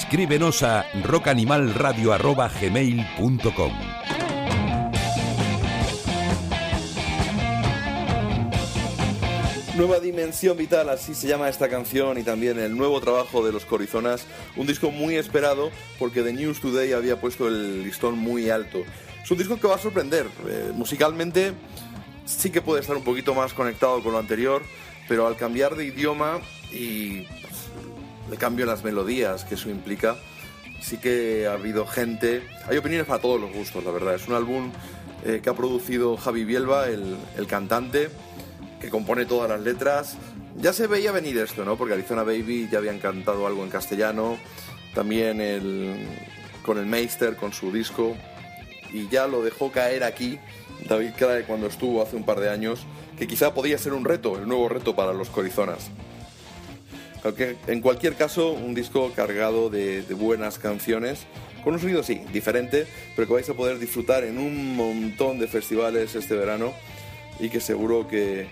Escríbenos a rockanimalradio.gmail.com Nueva Dimensión Vital, así se llama esta canción y también el nuevo trabajo de los Corizonas, un disco muy esperado porque The News Today había puesto el listón muy alto. Es un disco que va a sorprender, eh, musicalmente sí que puede estar un poquito más conectado con lo anterior, pero al cambiar de idioma y el cambio en las melodías que eso implica, sí que ha habido gente, hay opiniones para todos los gustos, la verdad. Es un álbum eh, que ha producido Javi Bielba, el, el cantante, que compone todas las letras. Ya se veía venir esto, ¿no? Porque Arizona Baby ya habían cantado algo en castellano, también el, con el Meister, con su disco, y ya lo dejó caer aquí David Crae cuando estuvo hace un par de años, que quizá podía ser un reto, el nuevo reto para los Corizonas. En cualquier caso, un disco cargado de, buenas canciones, con un sonido, sí, diferente, pero que vais a poder disfrutar en un montón de festivales este verano y que seguro que,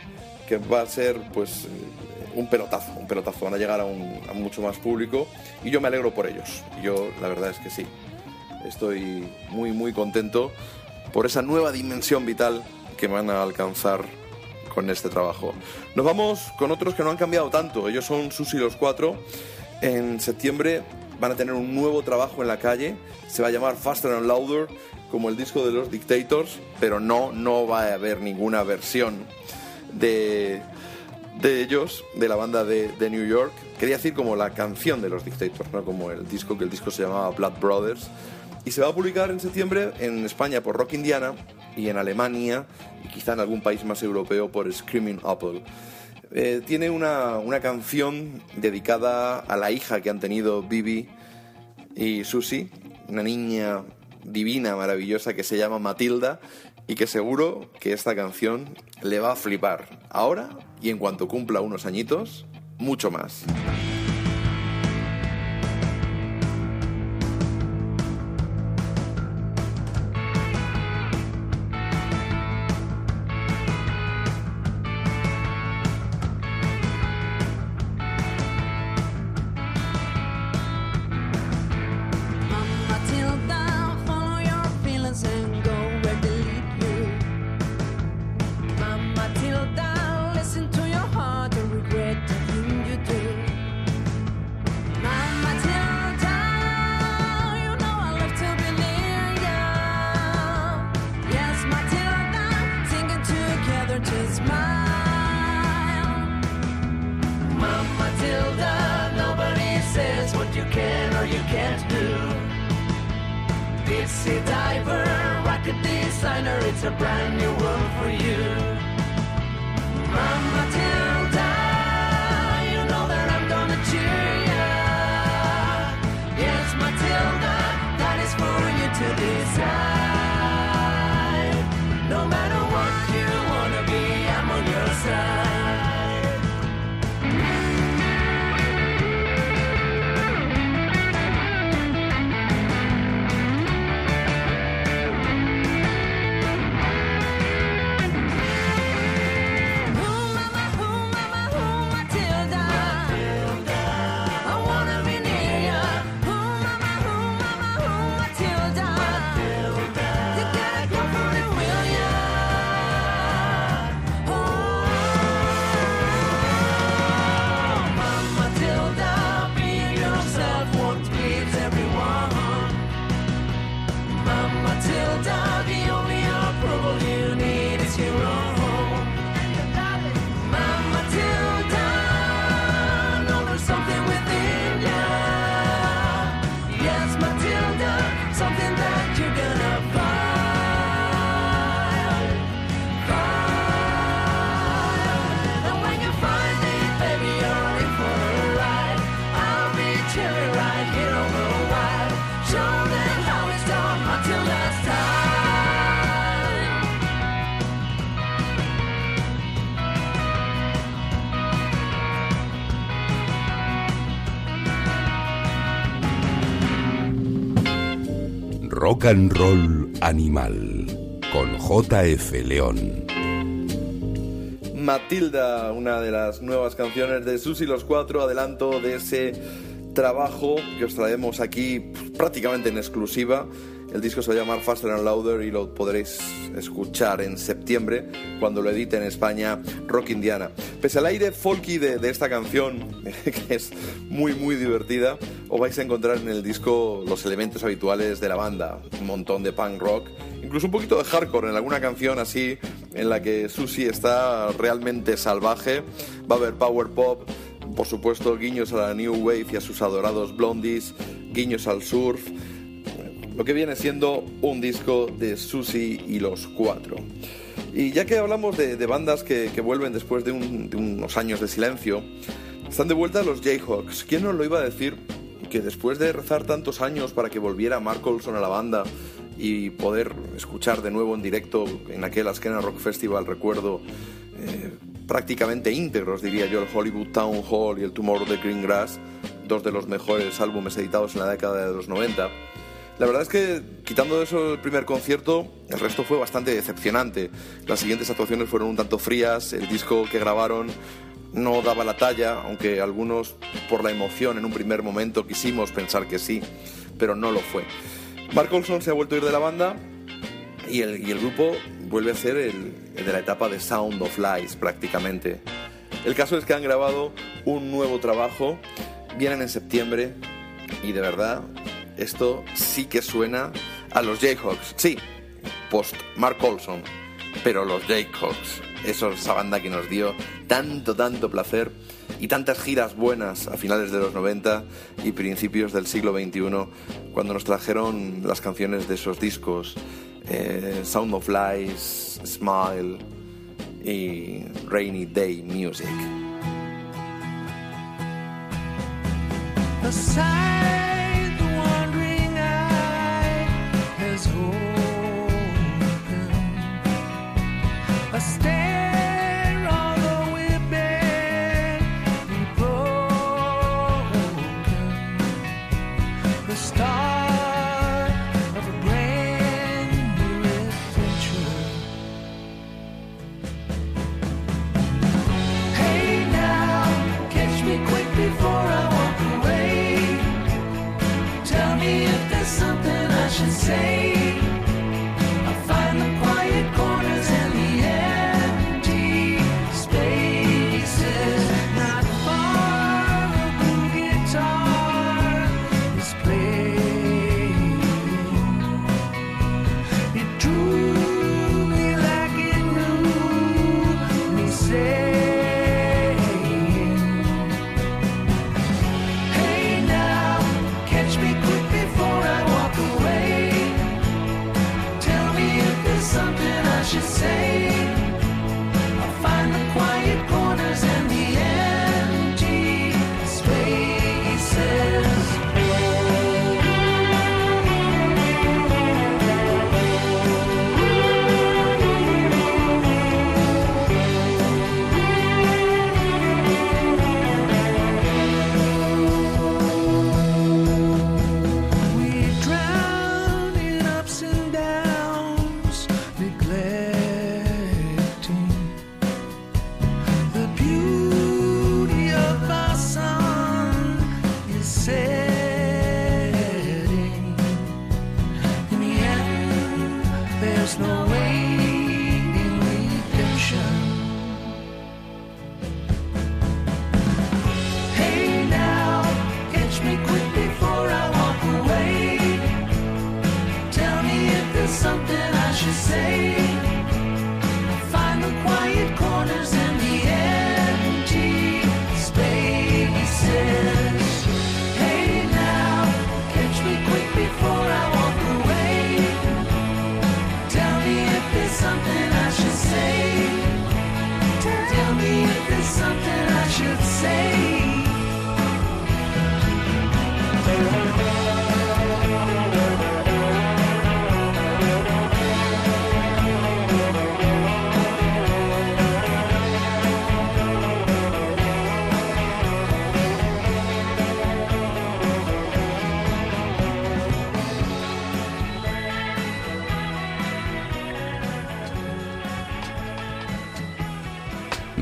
va a ser pues un pelotazo, un pelotazo, van a llegar a, un- a mucho más público y yo me alegro por ellos. Yo la verdad es que sí, estoy muy muy contento por esa nueva dimensión vital que van a alcanzar con este trabajo. Nos vamos con otros que no han cambiado tanto. Ellos son Susi los Cuatro. En septiembre van a tener un nuevo trabajo en la calle. Se va a llamar Faster and Louder, como el disco de los Dictators, pero no, no va a haber ninguna versión de, de ellos, de la banda de, de New York. Quería decir como la canción de los Dictators, no como el disco, que el disco se llamaba Blood Brothers. Y se va a publicar en septiembre en España por Rock Indiana y en Alemania y quizá en algún país más europeo por Screaming Apple. Eh, tiene una, una canción dedicada a la hija que han tenido Bibi y Susi, una niña divina, maravillosa que se llama Matilda y que seguro que esta canción le va a flipar ahora y en cuanto cumpla unos añitos, mucho más. Rock and Roll Animal con JF León. Matilda, una de las nuevas canciones de Susi los Cuatro, adelanto de ese trabajo que os traemos aquí prácticamente en exclusiva. El disco se va a llamar Faster and Louder y lo podréis escuchar en septiembre cuando lo edite en España Rock Indiana. Pese al aire folky de, de esta canción, que es muy muy divertida, os vais a encontrar en el disco los elementos habituales de la banda. Un montón de punk rock, incluso un poquito de hardcore en alguna canción así en la que Susie está realmente salvaje. Va a haber power pop, por supuesto guiños a la New Wave y a sus adorados blondies, guiños al surf, lo que viene siendo un disco de Susie y los Cuatro. Y ya que hablamos de, bandas que, vuelven después de, de unos años de silencio, están de vuelta los Jayhawks. ¿Quién nos lo iba a decir? Que después de rezar tantos años para que volviera Mark Olson a la banda y poder escuchar de nuevo en directo en aquel Askena Rock Festival, recuerdo, eh, prácticamente íntegros, diría yo, el Hollywood Town Hall y el Tomorrow de Green Grass, dos de los mejores álbumes editados en la década de los 90. La verdad es que, quitando eso el primer concierto, el resto fue bastante decepcionante. Las siguientes actuaciones fueron un tanto frías, el disco que grabaron no daba la talla, aunque algunos, por la emoción en un primer momento, quisimos pensar que sí, pero no lo fue. Mark Olson se ha vuelto a ir de la banda y el, y el grupo vuelve a ser el, de la etapa de Sound of Lies prácticamente. El caso es que han grabado un nuevo trabajo, vienen en septiembre y de verdad esto sí que suena a los Jayhawks. Sí, post Mark Olson, pero los Jayhawks, eso, esa banda que nos dio tanto, tanto placer y tantas giras buenas a finales de los 90 y principios del siglo XXI, cuando nos trajeron las canciones de esos discos, eh, Sound of Lies, Smile y Rainy Day Music. and say.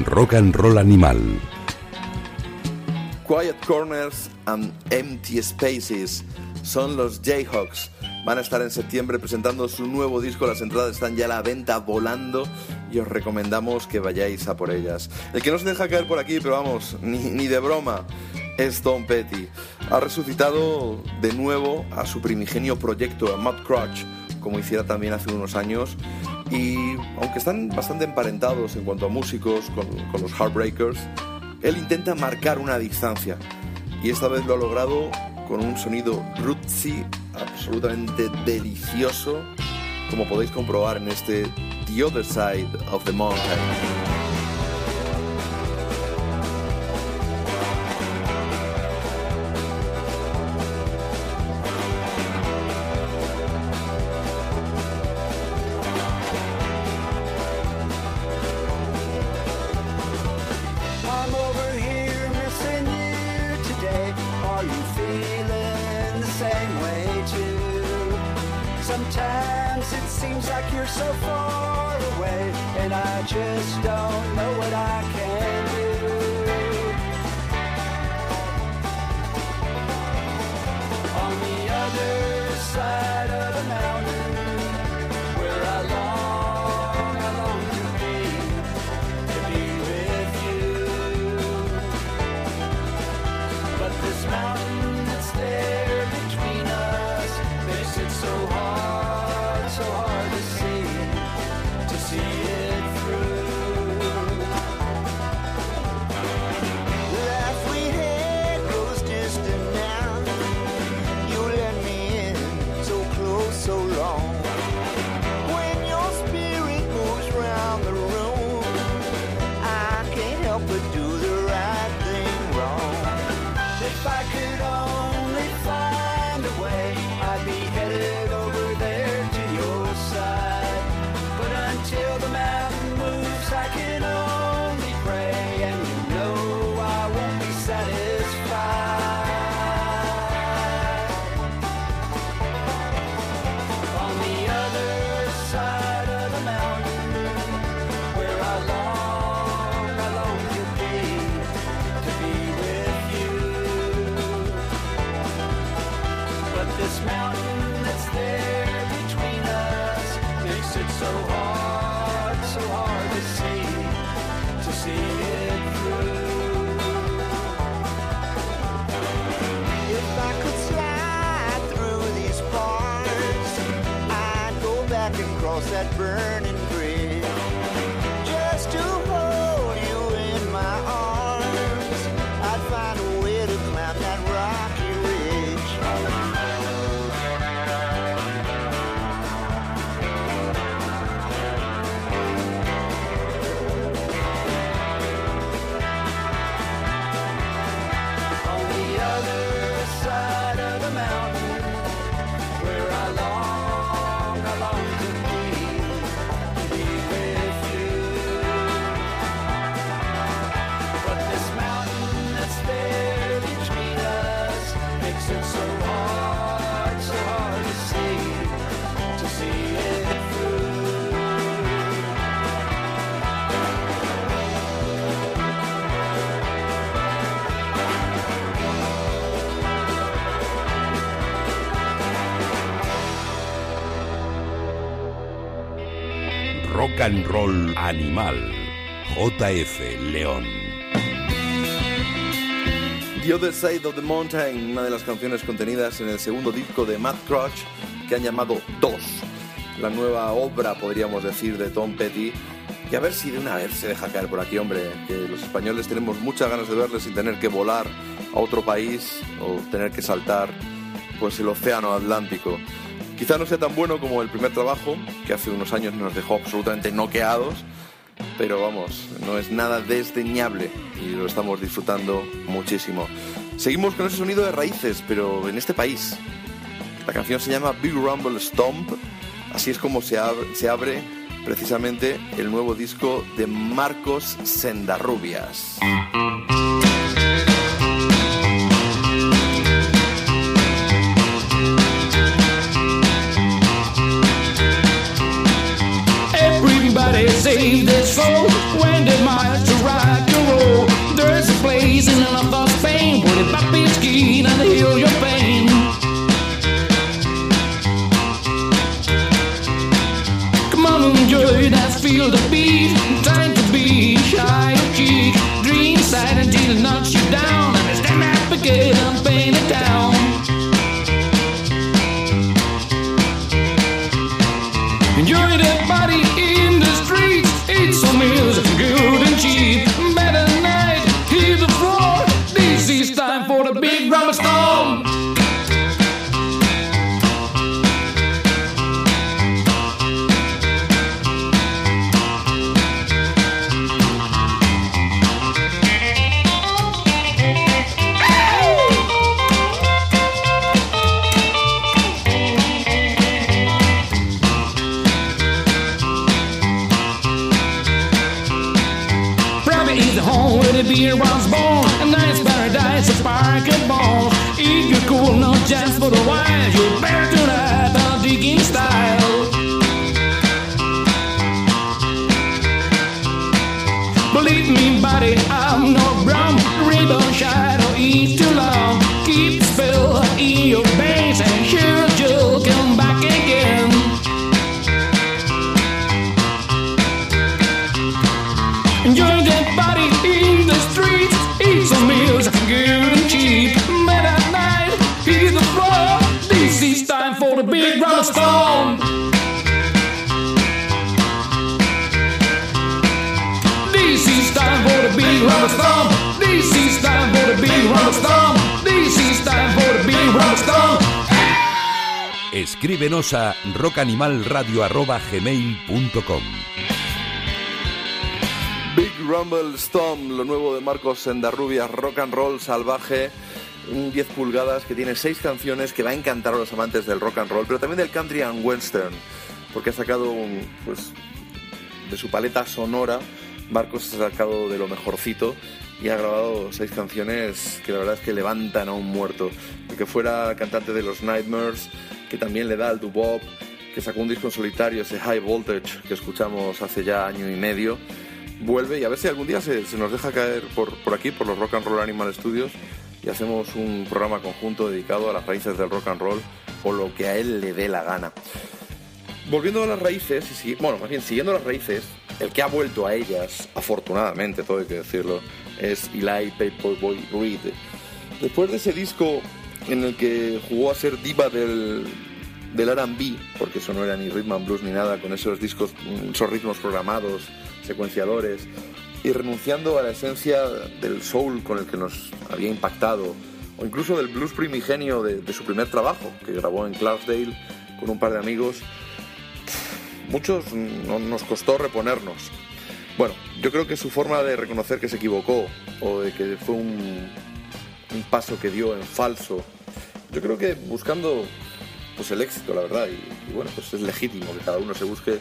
Rock and Roll Animal. Quiet Corners and Empty Spaces son los Jayhawks. Van a estar en septiembre presentando su nuevo disco. Las entradas están ya a la venta volando y os recomendamos que vayáis a por ellas. El que no se deja caer por aquí, pero vamos, ni, de broma, es Tom Petty. Ha resucitado de nuevo a su primigenio proyecto, a Matt Crutch, como hiciera también hace unos años. Y aunque están bastante emparentados en cuanto a músicos con, los Heartbreakers, él intenta marcar una distancia. Y esta vez lo ha logrado con un sonido rootsy absolutamente delicioso, como podéis comprobar en este The Other Side of the Mountain. Animal. JF León. The Other Side of the Mountain, una de las canciones contenidas en el segundo disco de Matt Crutch, que han llamado Dos, la nueva obra, podríamos decir, de Tom Petty. Y a ver si de una vez se deja caer por aquí, hombre, que los españoles tenemos muchas ganas de verle sin tener que volar a otro país o tener que saltar pues el océano Atlántico. Quizá no sea tan bueno como el primer trabajo, que hace unos años nos dejó absolutamente noqueados, pero vamos, no es nada desdeñable y lo estamos disfrutando muchísimo. Seguimos con ese sonido de raíces, pero en este país. La canción se llama Big Rumble Stomp, así es como se abre, se abre precisamente el nuevo disco de Marcos Sendarrubias. Escríbenos a rockanimalradio.gmail.com Big Rumble Storm, lo nuevo de Marcos Sendarrubias, rock and roll salvaje, un 10 pulgadas que tiene 6 canciones que va a encantar a los amantes del rock and roll, pero también del country and western, porque ha sacado pues, de su paleta sonora, Marcos ha sacado de lo mejorcito y ha grabado 6 canciones que la verdad es que levantan a un muerto. El que fuera cantante de los Nightmares, que también le da al dubop, que sacó un disco en solitario, ese High Voltage que escuchamos hace ya año y medio, vuelve y a ver si algún día se, se nos deja caer por, por aquí, por los Rock and Roll Animal Studios, y hacemos un programa conjunto dedicado a las raíces del rock and roll o lo que a él le dé la gana. Volviendo a las raíces, y si- bueno, más bien siguiendo las raíces, el que ha vuelto a ellas, afortunadamente, todo hay que decirlo, es Eli Paperboy Reed. Después de ese disco en el que jugó a ser diva del, del RB, porque eso no era ni rhythm and blues ni nada, con esos discos, esos ritmos programados, secuenciadores, y renunciando a la esencia del soul con el que nos había impactado, o incluso del blues primigenio de, su primer trabajo, que grabó en Clarksdale con un par de amigos, muchos no- nos costó reponernos. Bueno, yo creo que su forma de reconocer que se equivocó o de que fue un, un paso que dio en falso, yo creo que buscando pues el éxito, la verdad, y, bueno, pues es legítimo que cada uno se busque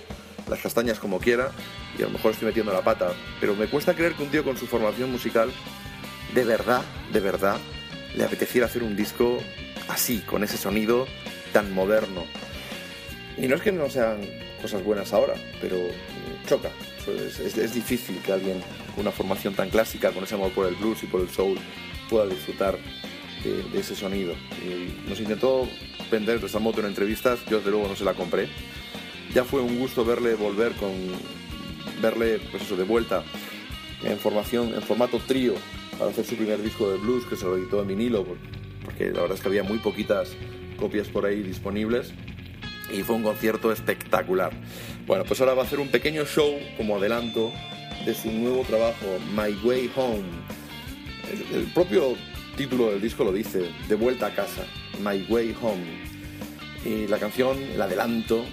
las castañas como quiera y a lo mejor estoy metiendo la pata, pero me cuesta creer que un tío con su formación musical de verdad, de verdad, le apeteciera hacer un disco así, con ese sonido tan moderno. Y no es que no sean cosas buenas ahora, pero choca. Es- es difícil que alguien con una formación tan clásica, con ese amor por el blues y por el soul, pueda disfrutar de, de ese sonido. Y nos intentó vender esa moto en entrevistas, yo desde luego no se la compré. Ya fue un gusto verle volver con. verle, pues eso, de vuelta en formación, en formato trío, para hacer su primer disco de blues, que se lo editó en vinilo, por- porque la verdad es que había muy poquitas copias por ahí disponibles y fue un concierto espectacular. Bueno, pues ahora va a hacer un pequeño show como adelanto de su nuevo trabajo, My Way Home. El, propio título del disco lo dice, De vuelta a casa, My Way Home. Y la canción, el adelanto,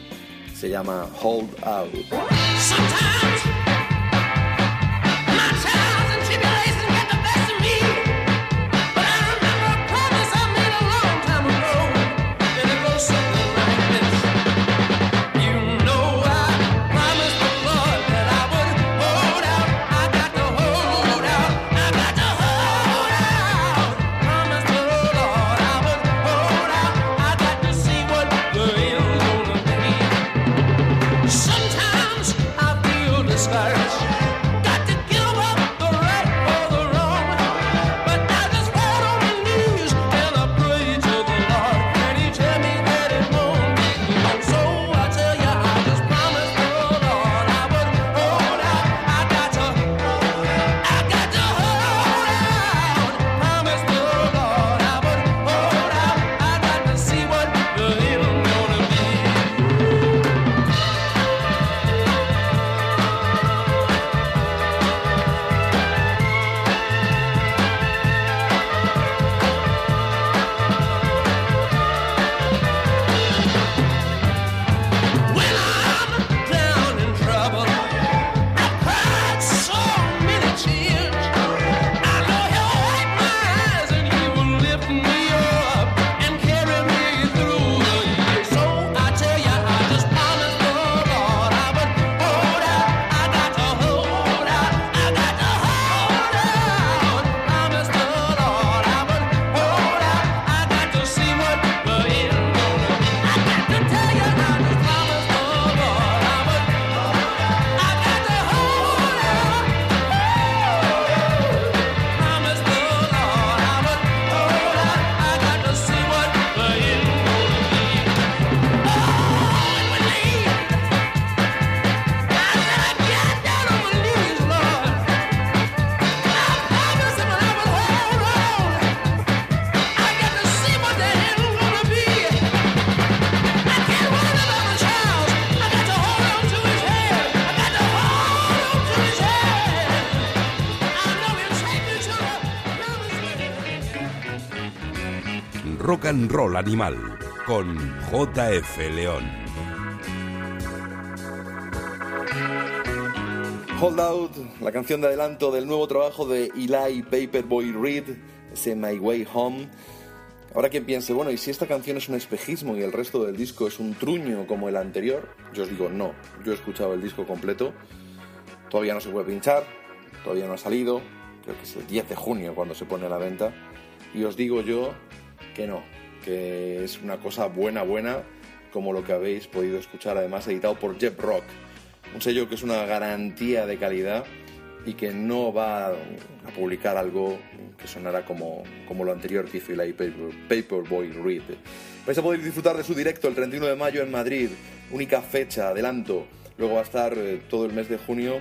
se llama Hold Out. And Roll Animal con JF León. Hold Out, la canción de adelanto del nuevo trabajo de Eli Paperboy Reed, ese My Way Home. Ahora quien piense, bueno, ¿y si esta canción es un espejismo y el resto del disco es un truño como el anterior? Yo os digo, no. Yo he escuchado el disco completo. Todavía no se puede pinchar, todavía no ha salido. Creo que es el 10 de junio cuando se pone a la venta. Y os digo yo que no, que es una cosa buena, buena, como lo que habéis podido escuchar, además editado por Jeff Rock. Un sello que es una garantía de calidad y que no va a publicar algo que sonara como, como lo anterior que hizo Eli Paper, Paperboy Reed. Vais a poder disfrutar de su directo el 31 de mayo en Madrid, única fecha, adelanto. Luego va a estar eh, todo el mes de junio,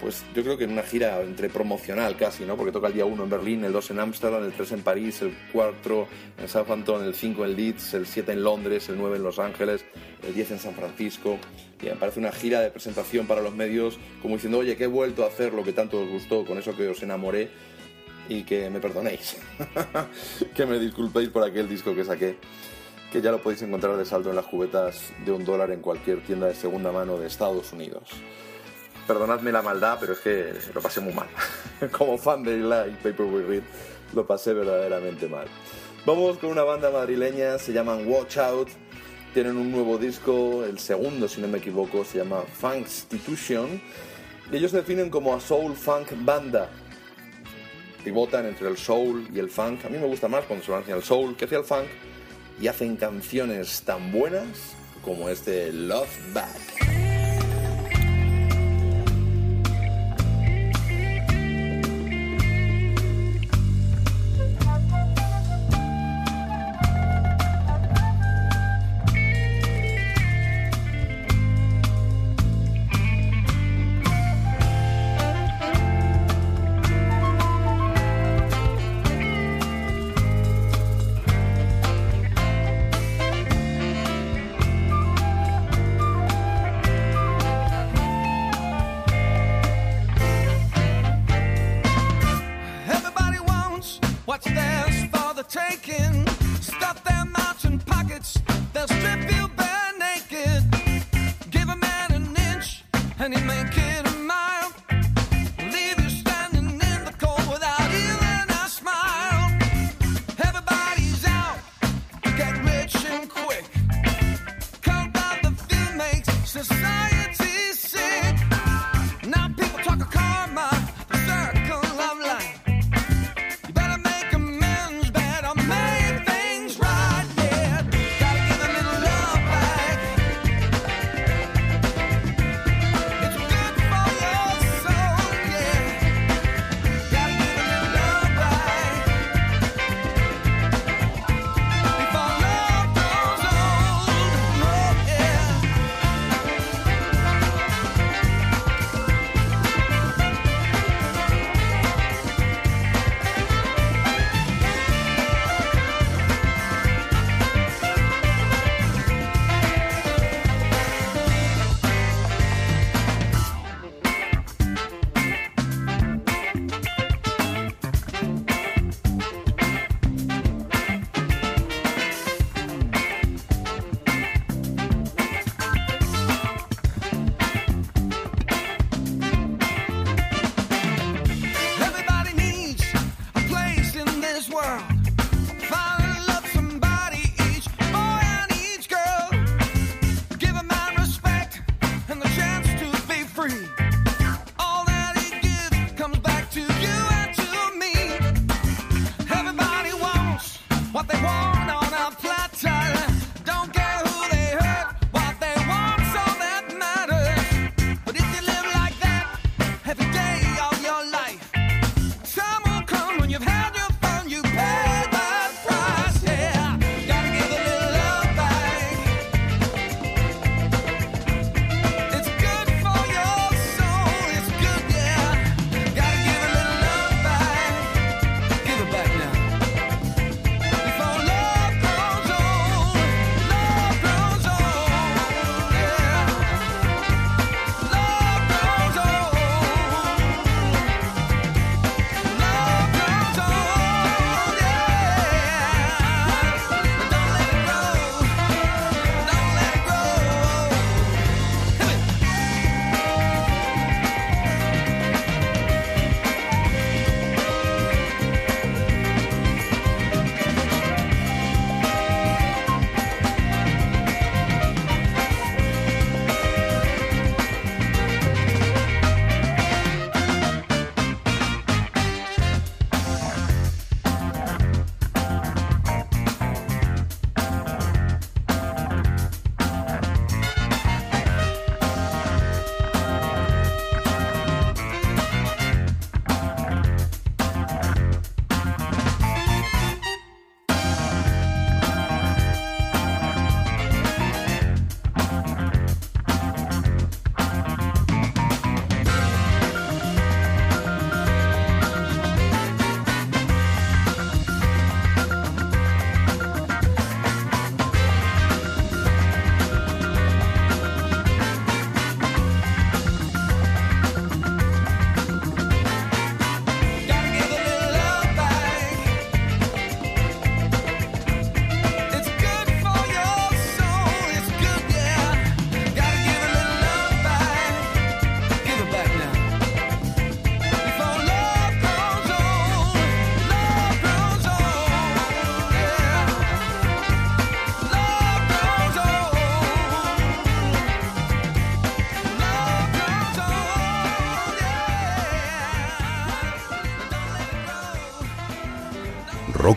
pues yo creo que en una gira entre promocional casi, ¿no? Porque toca el día 1 en Berlín, el 2 en Ámsterdam, el 3 en París, el 4 en Southampton, el 5 en Leeds, el 7 en Londres, el 9 en Los Ángeles, el 10 en San Francisco. Y me parece una gira de presentación para los medios, como diciendo, oye, que he vuelto a hacer lo que tanto os gustó, con eso que os enamoré, y que me perdonéis, que me disculpéis por aquel disco que saqué, que ya lo podéis encontrar de saldo en las cubetas de un dólar en cualquier tienda de segunda mano de Estados Unidos. Perdonadme la maldad, pero es que lo pasé muy mal. Como fan de Eli Paperboy Reed, lo pasé verdaderamente mal. Vamos con una banda madrileña, se llaman Watch Out. Tienen un nuevo disco, el segundo si no me equivoco, se llama Funkstitution. Y ellos se definen como a Soul Funk Banda. Pivotan entre el soul y el funk. A mí me gusta más cuando se van hacia el soul que hacia el funk. Y hacen canciones tan buenas como este Love Back.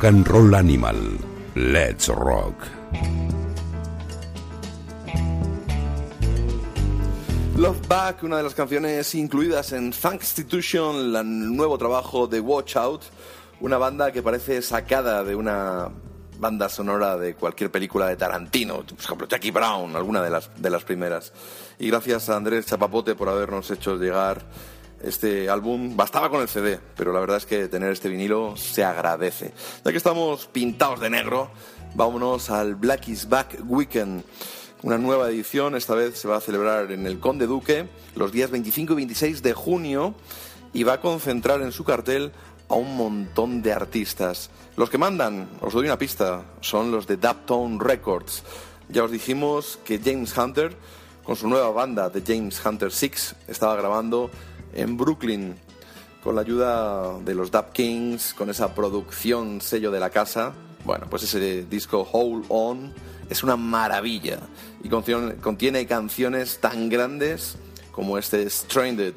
Rock and Roll Animal. Let's rock. Love Back, una de las canciones incluidas en Institution, el nuevo trabajo de Watch Out, una banda que parece sacada de una banda sonora de cualquier película de Tarantino, por ejemplo Jackie Brown, alguna de las, de las primeras. Y gracias a Andrés Chapapote por habernos hecho llegar este álbum. Bastaba con el CD, pero la verdad es que tener este vinilo se agradece. Ya que estamos pintados de negro, vámonos al Black is Back Weekend. Una nueva edición, esta vez se va a celebrar en el Conde Duque los días 25 y 26 de junio y va a concentrar en su cartel a un montón de artistas. Los que mandan, os doy una pista, son los de Daptone Records. Ya os dijimos que James Hunter, con su nueva banda de James Hunter 6, estaba grabando en Brooklyn con la ayuda de los Dap Kings, con esa producción sello de la casa. Bueno, pues ese disco Hold On es una maravilla y contiene, canciones tan grandes como este Stranded.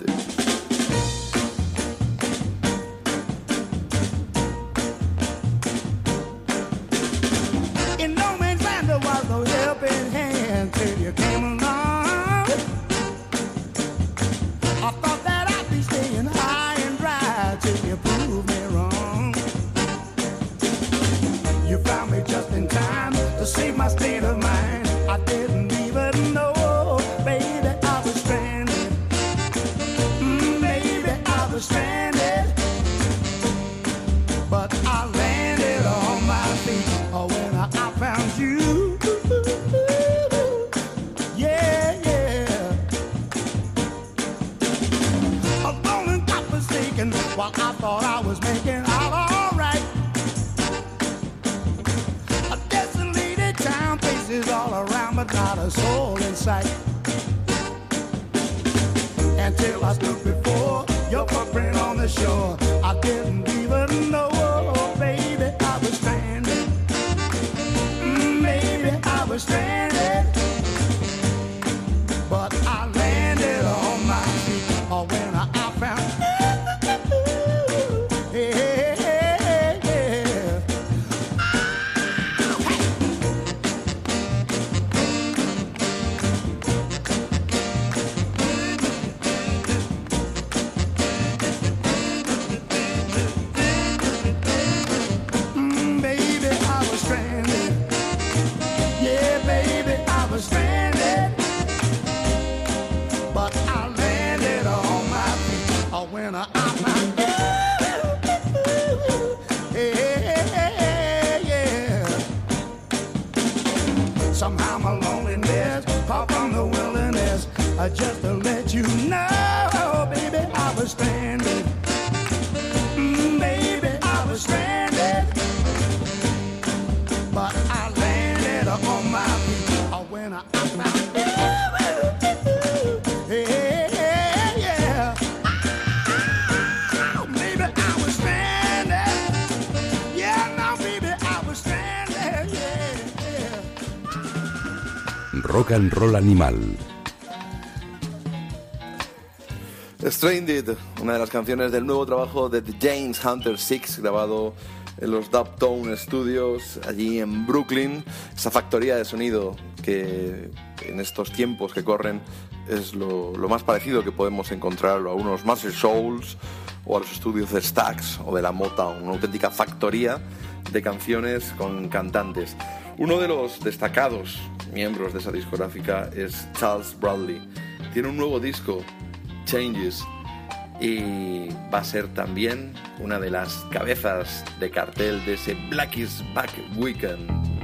My state of mind. Not a soul in sight. Until I stood before your footprint on the shore, I didn't even know, baby, I was stranded. Mm, baby, I was stranded. Rock and Roll Animal. Stranded, una de las canciones del nuevo trabajo de The James Hunter 6, grabado en los Dubtone Studios, allí en Brooklyn. Esa factoría de sonido que en estos tiempos que corren es lo, más parecido que podemos encontrar a unos Master Souls o a los estudios de Stax o de la Motown, una auténtica factoría de canciones con cantantes. Uno de los destacados miembros de esa discográfica es Charles Bradley. Tiene un nuevo disco, Changes, y va a ser también una de las cabezas de cartel de ese Black is Back Weekend.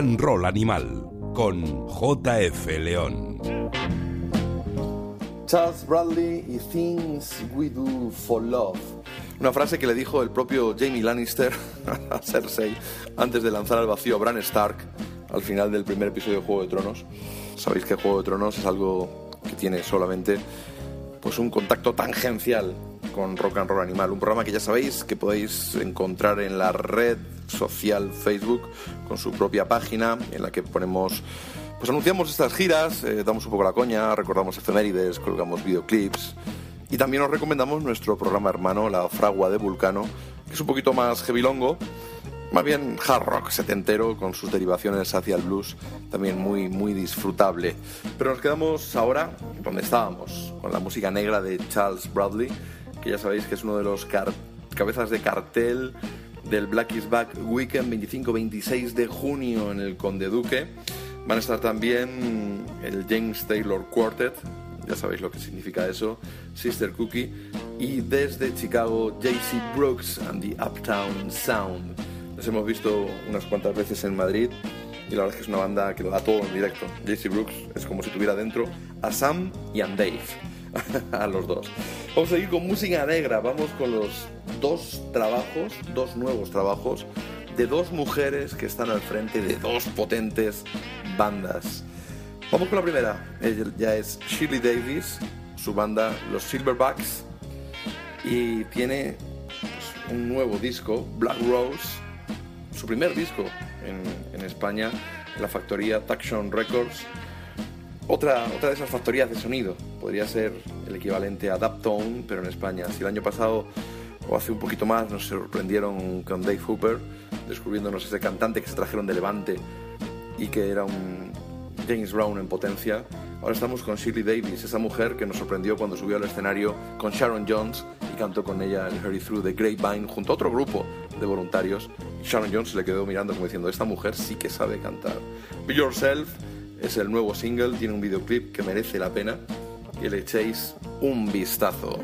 And Roll Animal con JF León. Charles Bradley y Things We Do for Love. Una frase que le dijo el propio Jamie Lannister a Cersei antes de lanzar al vacío a Bran Stark al final del primer episodio de Juego de Tronos. Sabéis que Juego de Tronos es algo que tiene solamente pues un contacto tangencial con Rock and Roll Animal, un programa que ya sabéis que podéis encontrar en la red social Facebook con su propia página en la que ponemos pues anunciamos estas giras, eh, damos un poco la coña, recordamos efemérides, colgamos videoclips y también os recomendamos nuestro programa hermano, La Fragua de Vulcano, que es un poquito más heavy-longo, más bien hard rock setentero con sus derivaciones hacia el blues, también muy, muy disfrutable. Pero nos quedamos ahora donde estábamos, con la música negra de Charles Bradley, que ya sabéis que es uno de los cabezas de cartel del Black is Back Weekend 25-26 de junio en el Conde Duque. Van a estar también el James Taylor Quartet, ya sabéis lo que significa eso, Sister Cookie, y desde Chicago, JC Brooks and the Uptown Sound. Les hemos visto unas cuantas veces en Madrid y la verdad es que es una banda que lo da todo en directo. JC Brooks es como si tuviera dentro a Sam y a Dave, a los dos. Vamos a seguir con música negra, vamos con los dos trabajos, dos nuevos trabajos de dos mujeres que están al frente de dos potentes bandas. Vamos con la primera, ella es Shirley Davis, su banda Los Silverbacks, y tiene pues, un nuevo disco, Black Rose, su primer disco en, en España, en la factoría Taction Records. Otra, otra de esas factorías de sonido, podría ser el equivalente a Daptone, pero en España. Si el año pasado o hace un poquito más nos sorprendieron con Dave Hooper, descubriéndonos ese cantante que se trajeron de Levante y que era un James Brown en potencia. Ahora estamos con Shirley Davis, esa mujer que nos sorprendió cuando subió al escenario con Sharon Jones y cantó con ella el Hurry Through the Grapevine junto a otro grupo de voluntarios. Sharon Jones le quedó mirando como diciendo, esta mujer sí que sabe cantar. Be Yourself es el nuevo single, tiene un videoclip que merece la pena que le echéis un vistazo.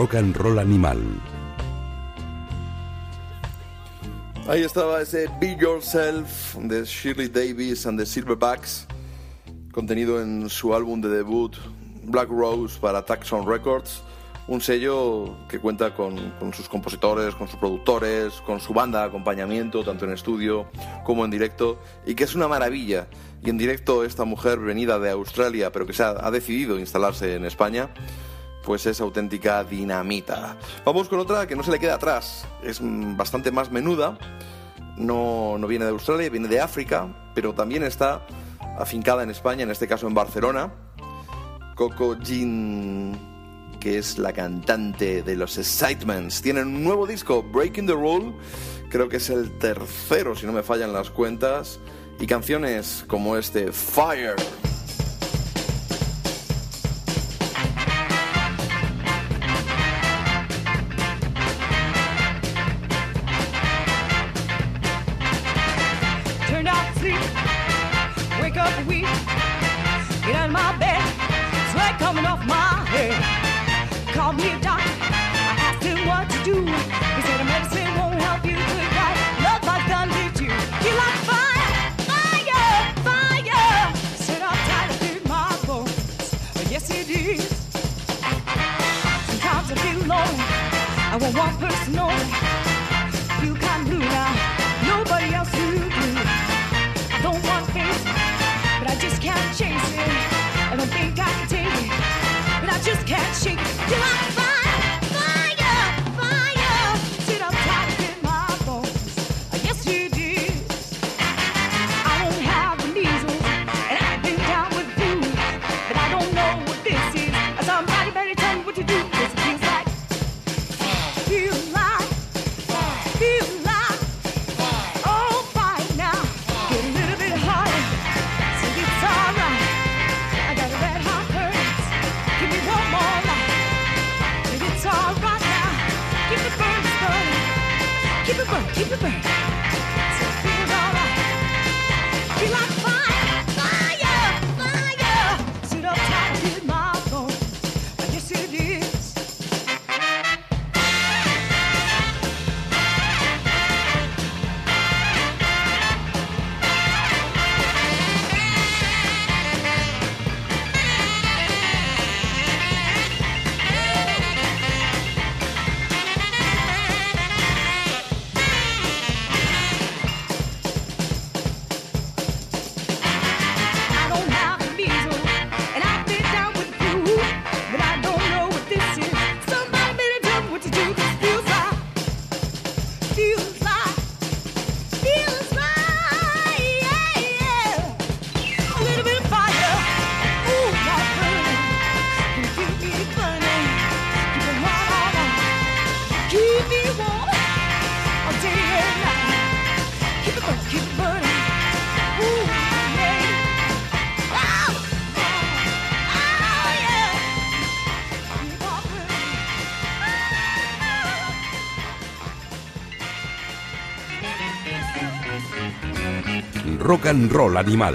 Rock and Roll Animal. Ahí estaba ese Be Yourself de Shirley Davis and the Silverbacks, contenido en su álbum de debut Black Rose para Taxon Records, un sello que cuenta con, sus compositores, con sus productores, con su banda de acompañamiento, tanto en estudio como en directo, y que es una maravilla. Y en directo esta mujer venida de Australia, pero que se ha, ha decidido instalarse en España, pues es auténtica dinamita. Vamos con otra que no se le queda atrás, es mm, bastante más menuda, no, no viene de Australia, viene de África, pero también está afincada en España, en este caso en Barcelona. Coco Jean, que es la cantante de los Excitements, tienen un nuevo disco, Breaking the Rule, creo que es el tercero, si no me fallan las cuentas, y canciones como este, Fire. Just can't shake it. You Rock and Roll Animal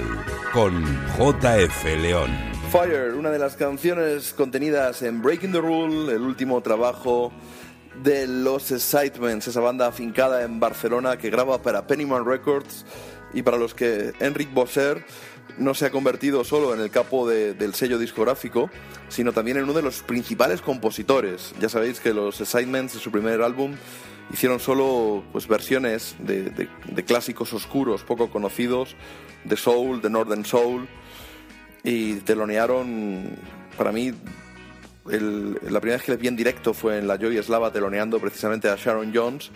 con JF León. Fire, una de las canciones contenidas en Breaking the Rule, el último trabajo de los Excitements, esa banda afincada en Barcelona que graba para Pennyman Records y para los que Enric Bosser no se ha convertido solo en el capo de- del sello discográfico, sino también en uno de los principales compositores. Ya sabéis que los Excitements su primer álbum hicieron solo pues, versiones de, de- clásicos oscuros, poco conocidos, de Soul, de Northern Soul, y telonearon, para mí, la primera vez que les vi en directo fue en la Joy Slava teloneando precisamente a Sharon Jones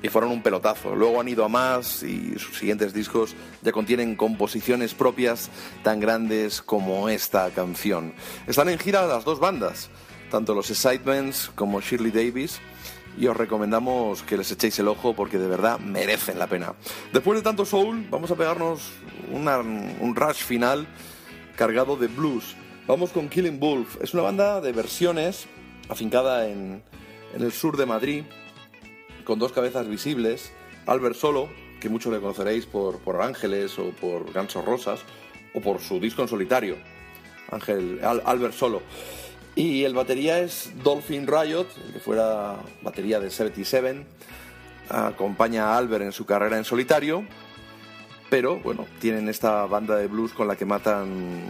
y fueron un pelotazo. Luego han ido a más y sus siguientes discos ya contienen composiciones propias tan grandes como esta canción. Están en gira las dos bandas, tanto los Excitements como Shirley Davis, y os recomendamos que les echéis el ojo porque de verdad merecen la pena. Después de tanto soul, vamos a pegarnos una- un rush final cargado de blues. Vamos con Killing Wolf. Es una banda de versiones afincada en, en el sur de Madrid, con dos cabezas visibles. Albert Solo, que muchos le conoceréis por, por Ángeles o por Gansos Rosas, o por su disco en solitario, Ángel, Al- Albert Solo. Y el batería es Dolphin Riot, el que fuera batería de 77. Acompaña a Albert en su carrera en solitario. Pero bueno, tienen esta banda de blues con la que matan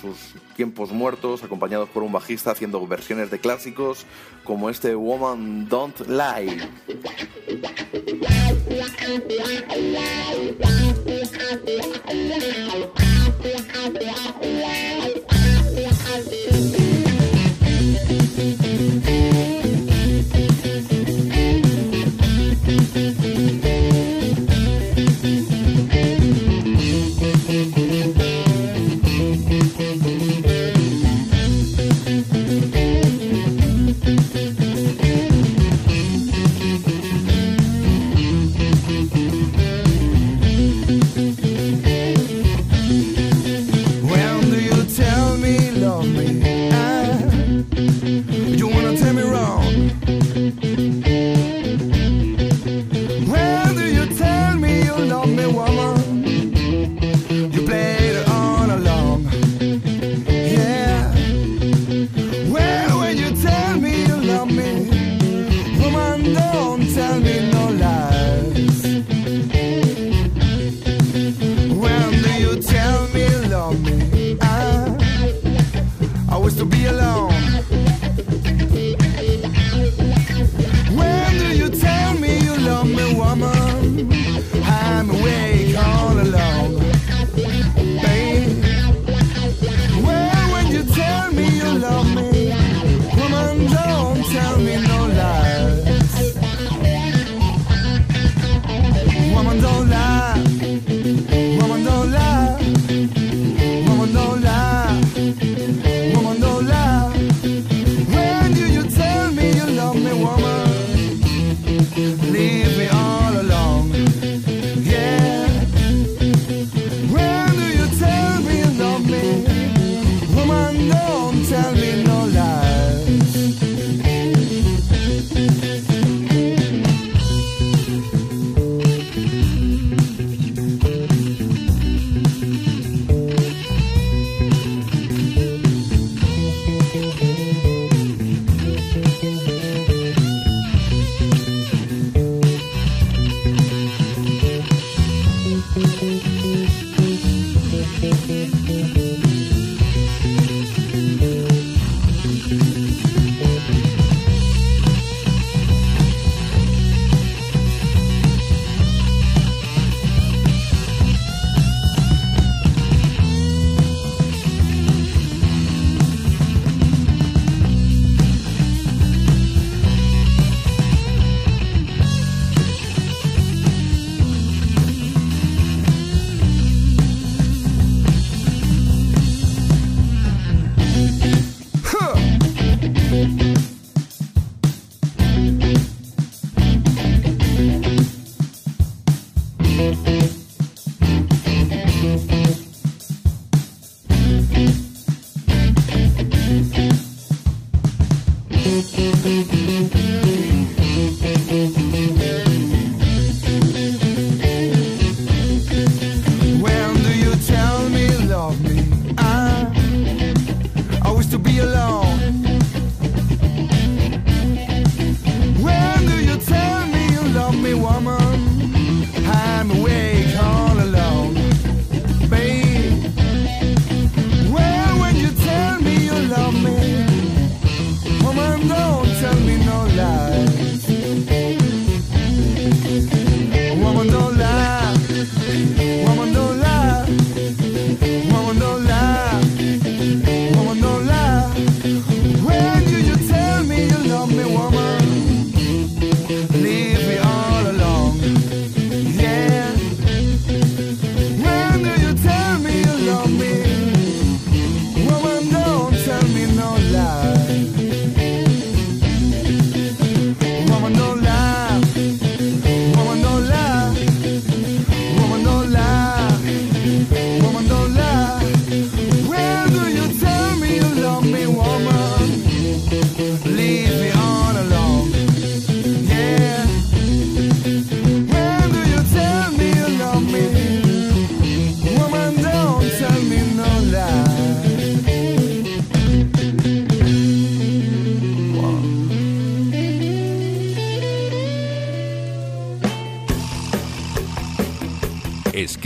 sus tiempos muertos, acompañados por un bajista haciendo versiones de clásicos como este Woman Don't Lie.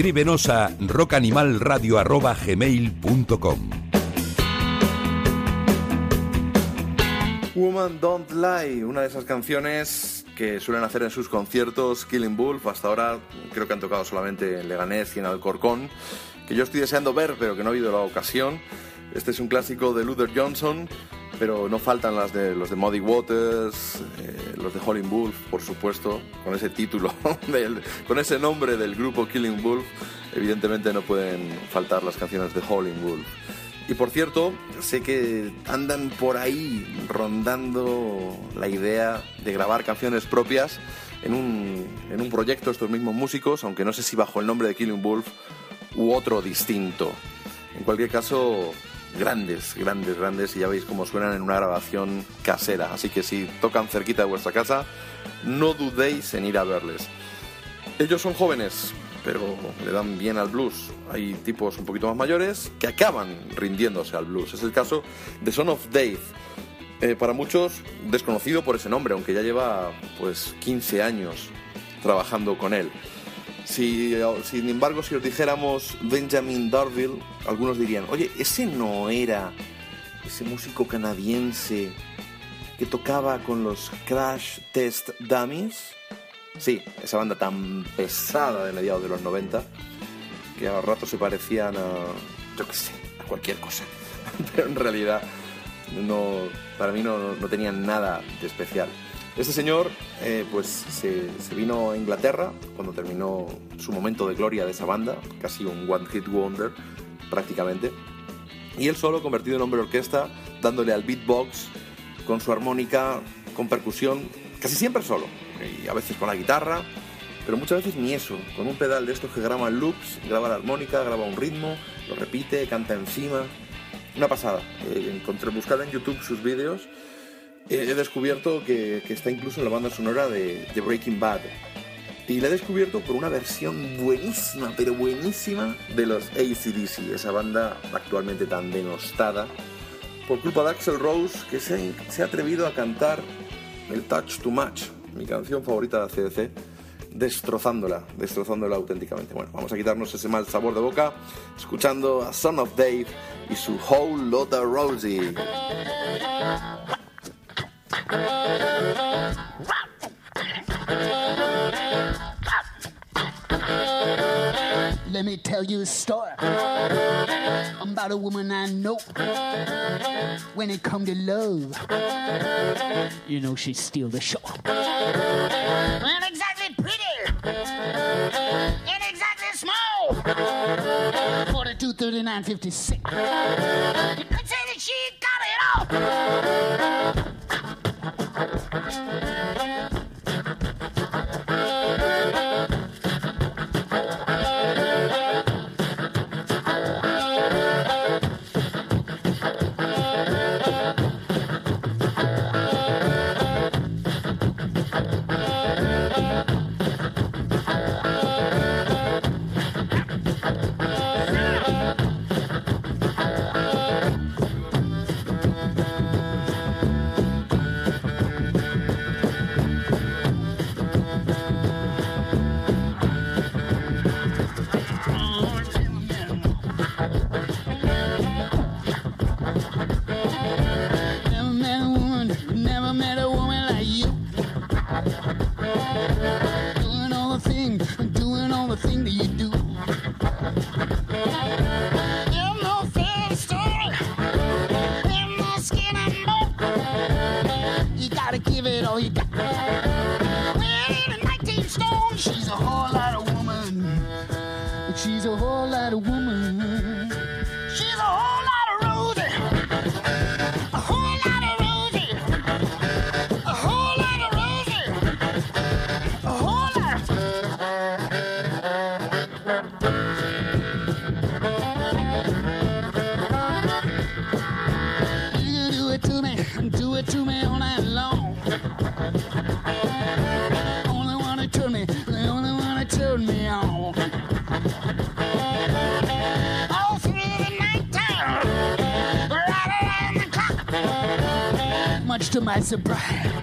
Escríbenos Woman Don't Lie, una de esas canciones que suelen hacer en sus conciertos Killing Wolf. Hasta ahora creo que han tocado solamente en Leganés y en Alcorcón, que yo estoy deseando ver, pero que no ha habido la ocasión. Este es un clásico de Luther Johnson, pero no faltan las de los de Muddy Waters, los de Howlin' Wolf, por supuesto, con ese título, con ese nombre del grupo Killing Wolf. Evidentemente no pueden faltar las canciones de Howlin' Wolf. Y por cierto, sé que andan por ahí rondando la idea de grabar canciones propias en un, en un proyecto estos mismos músicos, aunque no sé si bajo el nombre de Killing Wolf u otro distinto. En cualquier caso, grandes, grandes, grandes, y ya veis cómo suenan en una grabación casera. Así que si tocan cerquita de vuestra casa, no dudéis en ir a verles. Ellos son jóvenes, pero le dan bien al blues. Hay tipos un poquito más mayores que acaban rindiéndose al blues. Es el caso de Son of Dave. Eh, para muchos desconocido por ese nombre, aunque ya lleva pues 15 años trabajando con él. Si, sin embargo, si os dijéramos Benjamin Darville, algunos dirían, oye, ese no era ese músico canadiense que tocaba con los Crash Test Dummies. Sí, esa banda tan pesada de mediados de los 90 que a ratos se parecían a, yo qué sé, a cualquier cosa. Pero en realidad no, para mí no, no tenían nada de especial. Este señor eh, pues se, vino a Inglaterra cuando terminó su momento de gloria de esa banda, casi un one hit wonder prácticamente. Y él solo convertido en hombre orquesta, dándole al beatbox con su armónica, con percusión, casi siempre solo, y a veces con la guitarra, pero muchas veces ni eso, con un pedal de estos que graba loops, graba la armónica, graba un ritmo, lo repite, canta encima. Una pasada. Eh, encontré, buscad en YouTube sus vídeos. Eh, he descubierto que, está incluso en la banda sonora de, de Breaking Bad. Y la he descubierto por una versión buenísima, pero buenísima, de los ACDC, esa banda actualmente tan denostada, por culpa de Axel Rose, que se, se ha atrevido a cantar el Touch Too Much, mi canción favorita de ACDC, destrozándola, destrozándola auténticamente. Bueno, vamos a quitarnos ese mal sabor de boca, escuchando a Son of Dave y su Whole Lotta Rosie. Let me tell you a story about a woman I know. When it come to love, you know she steal the show. Ain't exactly pretty, ain't exactly small. 42, 39, 56. You could say that she got it all. Surprise,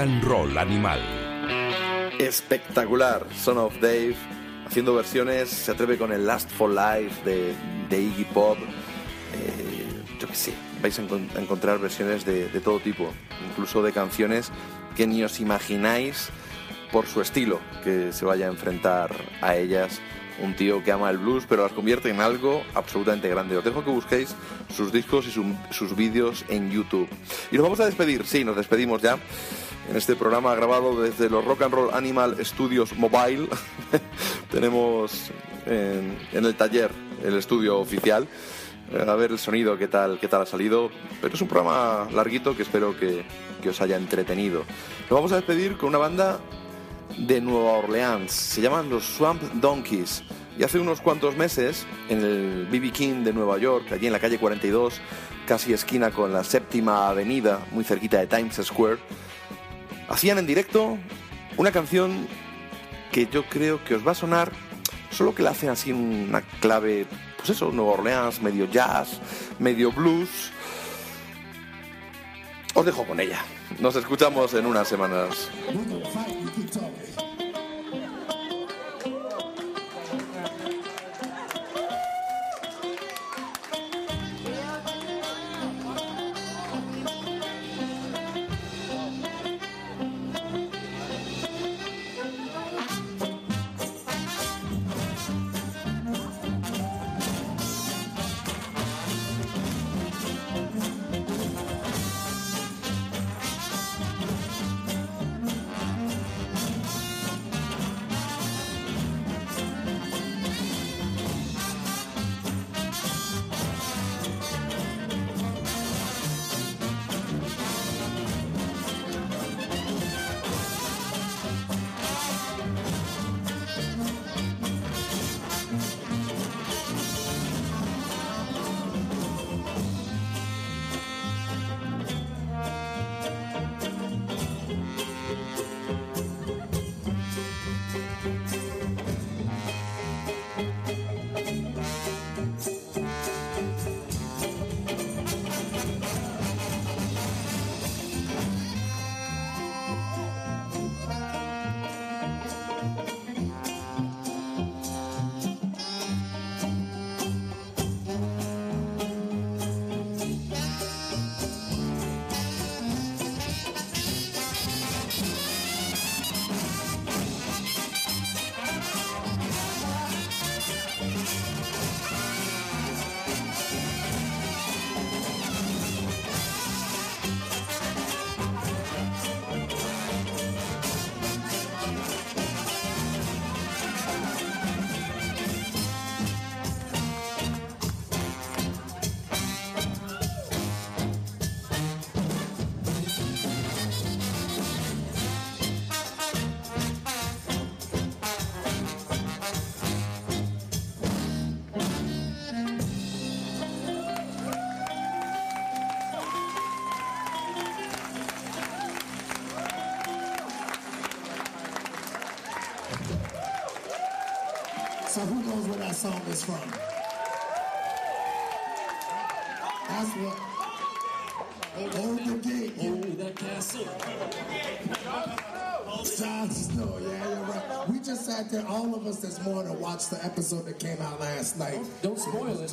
and Roll Animal. Espectacular, Son of Dave, haciendo versiones, se atreve con el Last for Life de, de Iggy Pop. Eh, yo qué sé, vais a, encon- a encontrar versiones de, de todo tipo, incluso de canciones que ni os imagináis por su estilo que se vaya a enfrentar a ellas. Un tío que ama el blues, pero las convierte en algo absolutamente grande. Os dejo que busquéis sus discos y su- sus vídeos en YouTube. Y nos vamos a despedir, sí, nos despedimos ya en este programa grabado desde los Rock and Roll Animal Studios Mobile. Tenemos en, en el taller el estudio oficial. Eh, A ver el sonido, qué tal, qué tal ha salido. Pero es un programa larguito que espero que, que os haya entretenido. Nos vamos a despedir con una banda de Nueva Orleans. Se llaman los Swamp Donkeys. Y hace unos cuantos meses, en el BB King de Nueva York, allí en la calle 42, casi esquina con la séptima avenida, muy cerquita de Times Square, hacían en directo una canción que yo creo que os va a sonar, solo que la hacen así una clave, pues eso, Nueva Orleans, medio jazz, medio blues. Os dejo con ella. Nos escuchamos en unas semanas. watch the episode that came out last night. Don't, don't spoil it.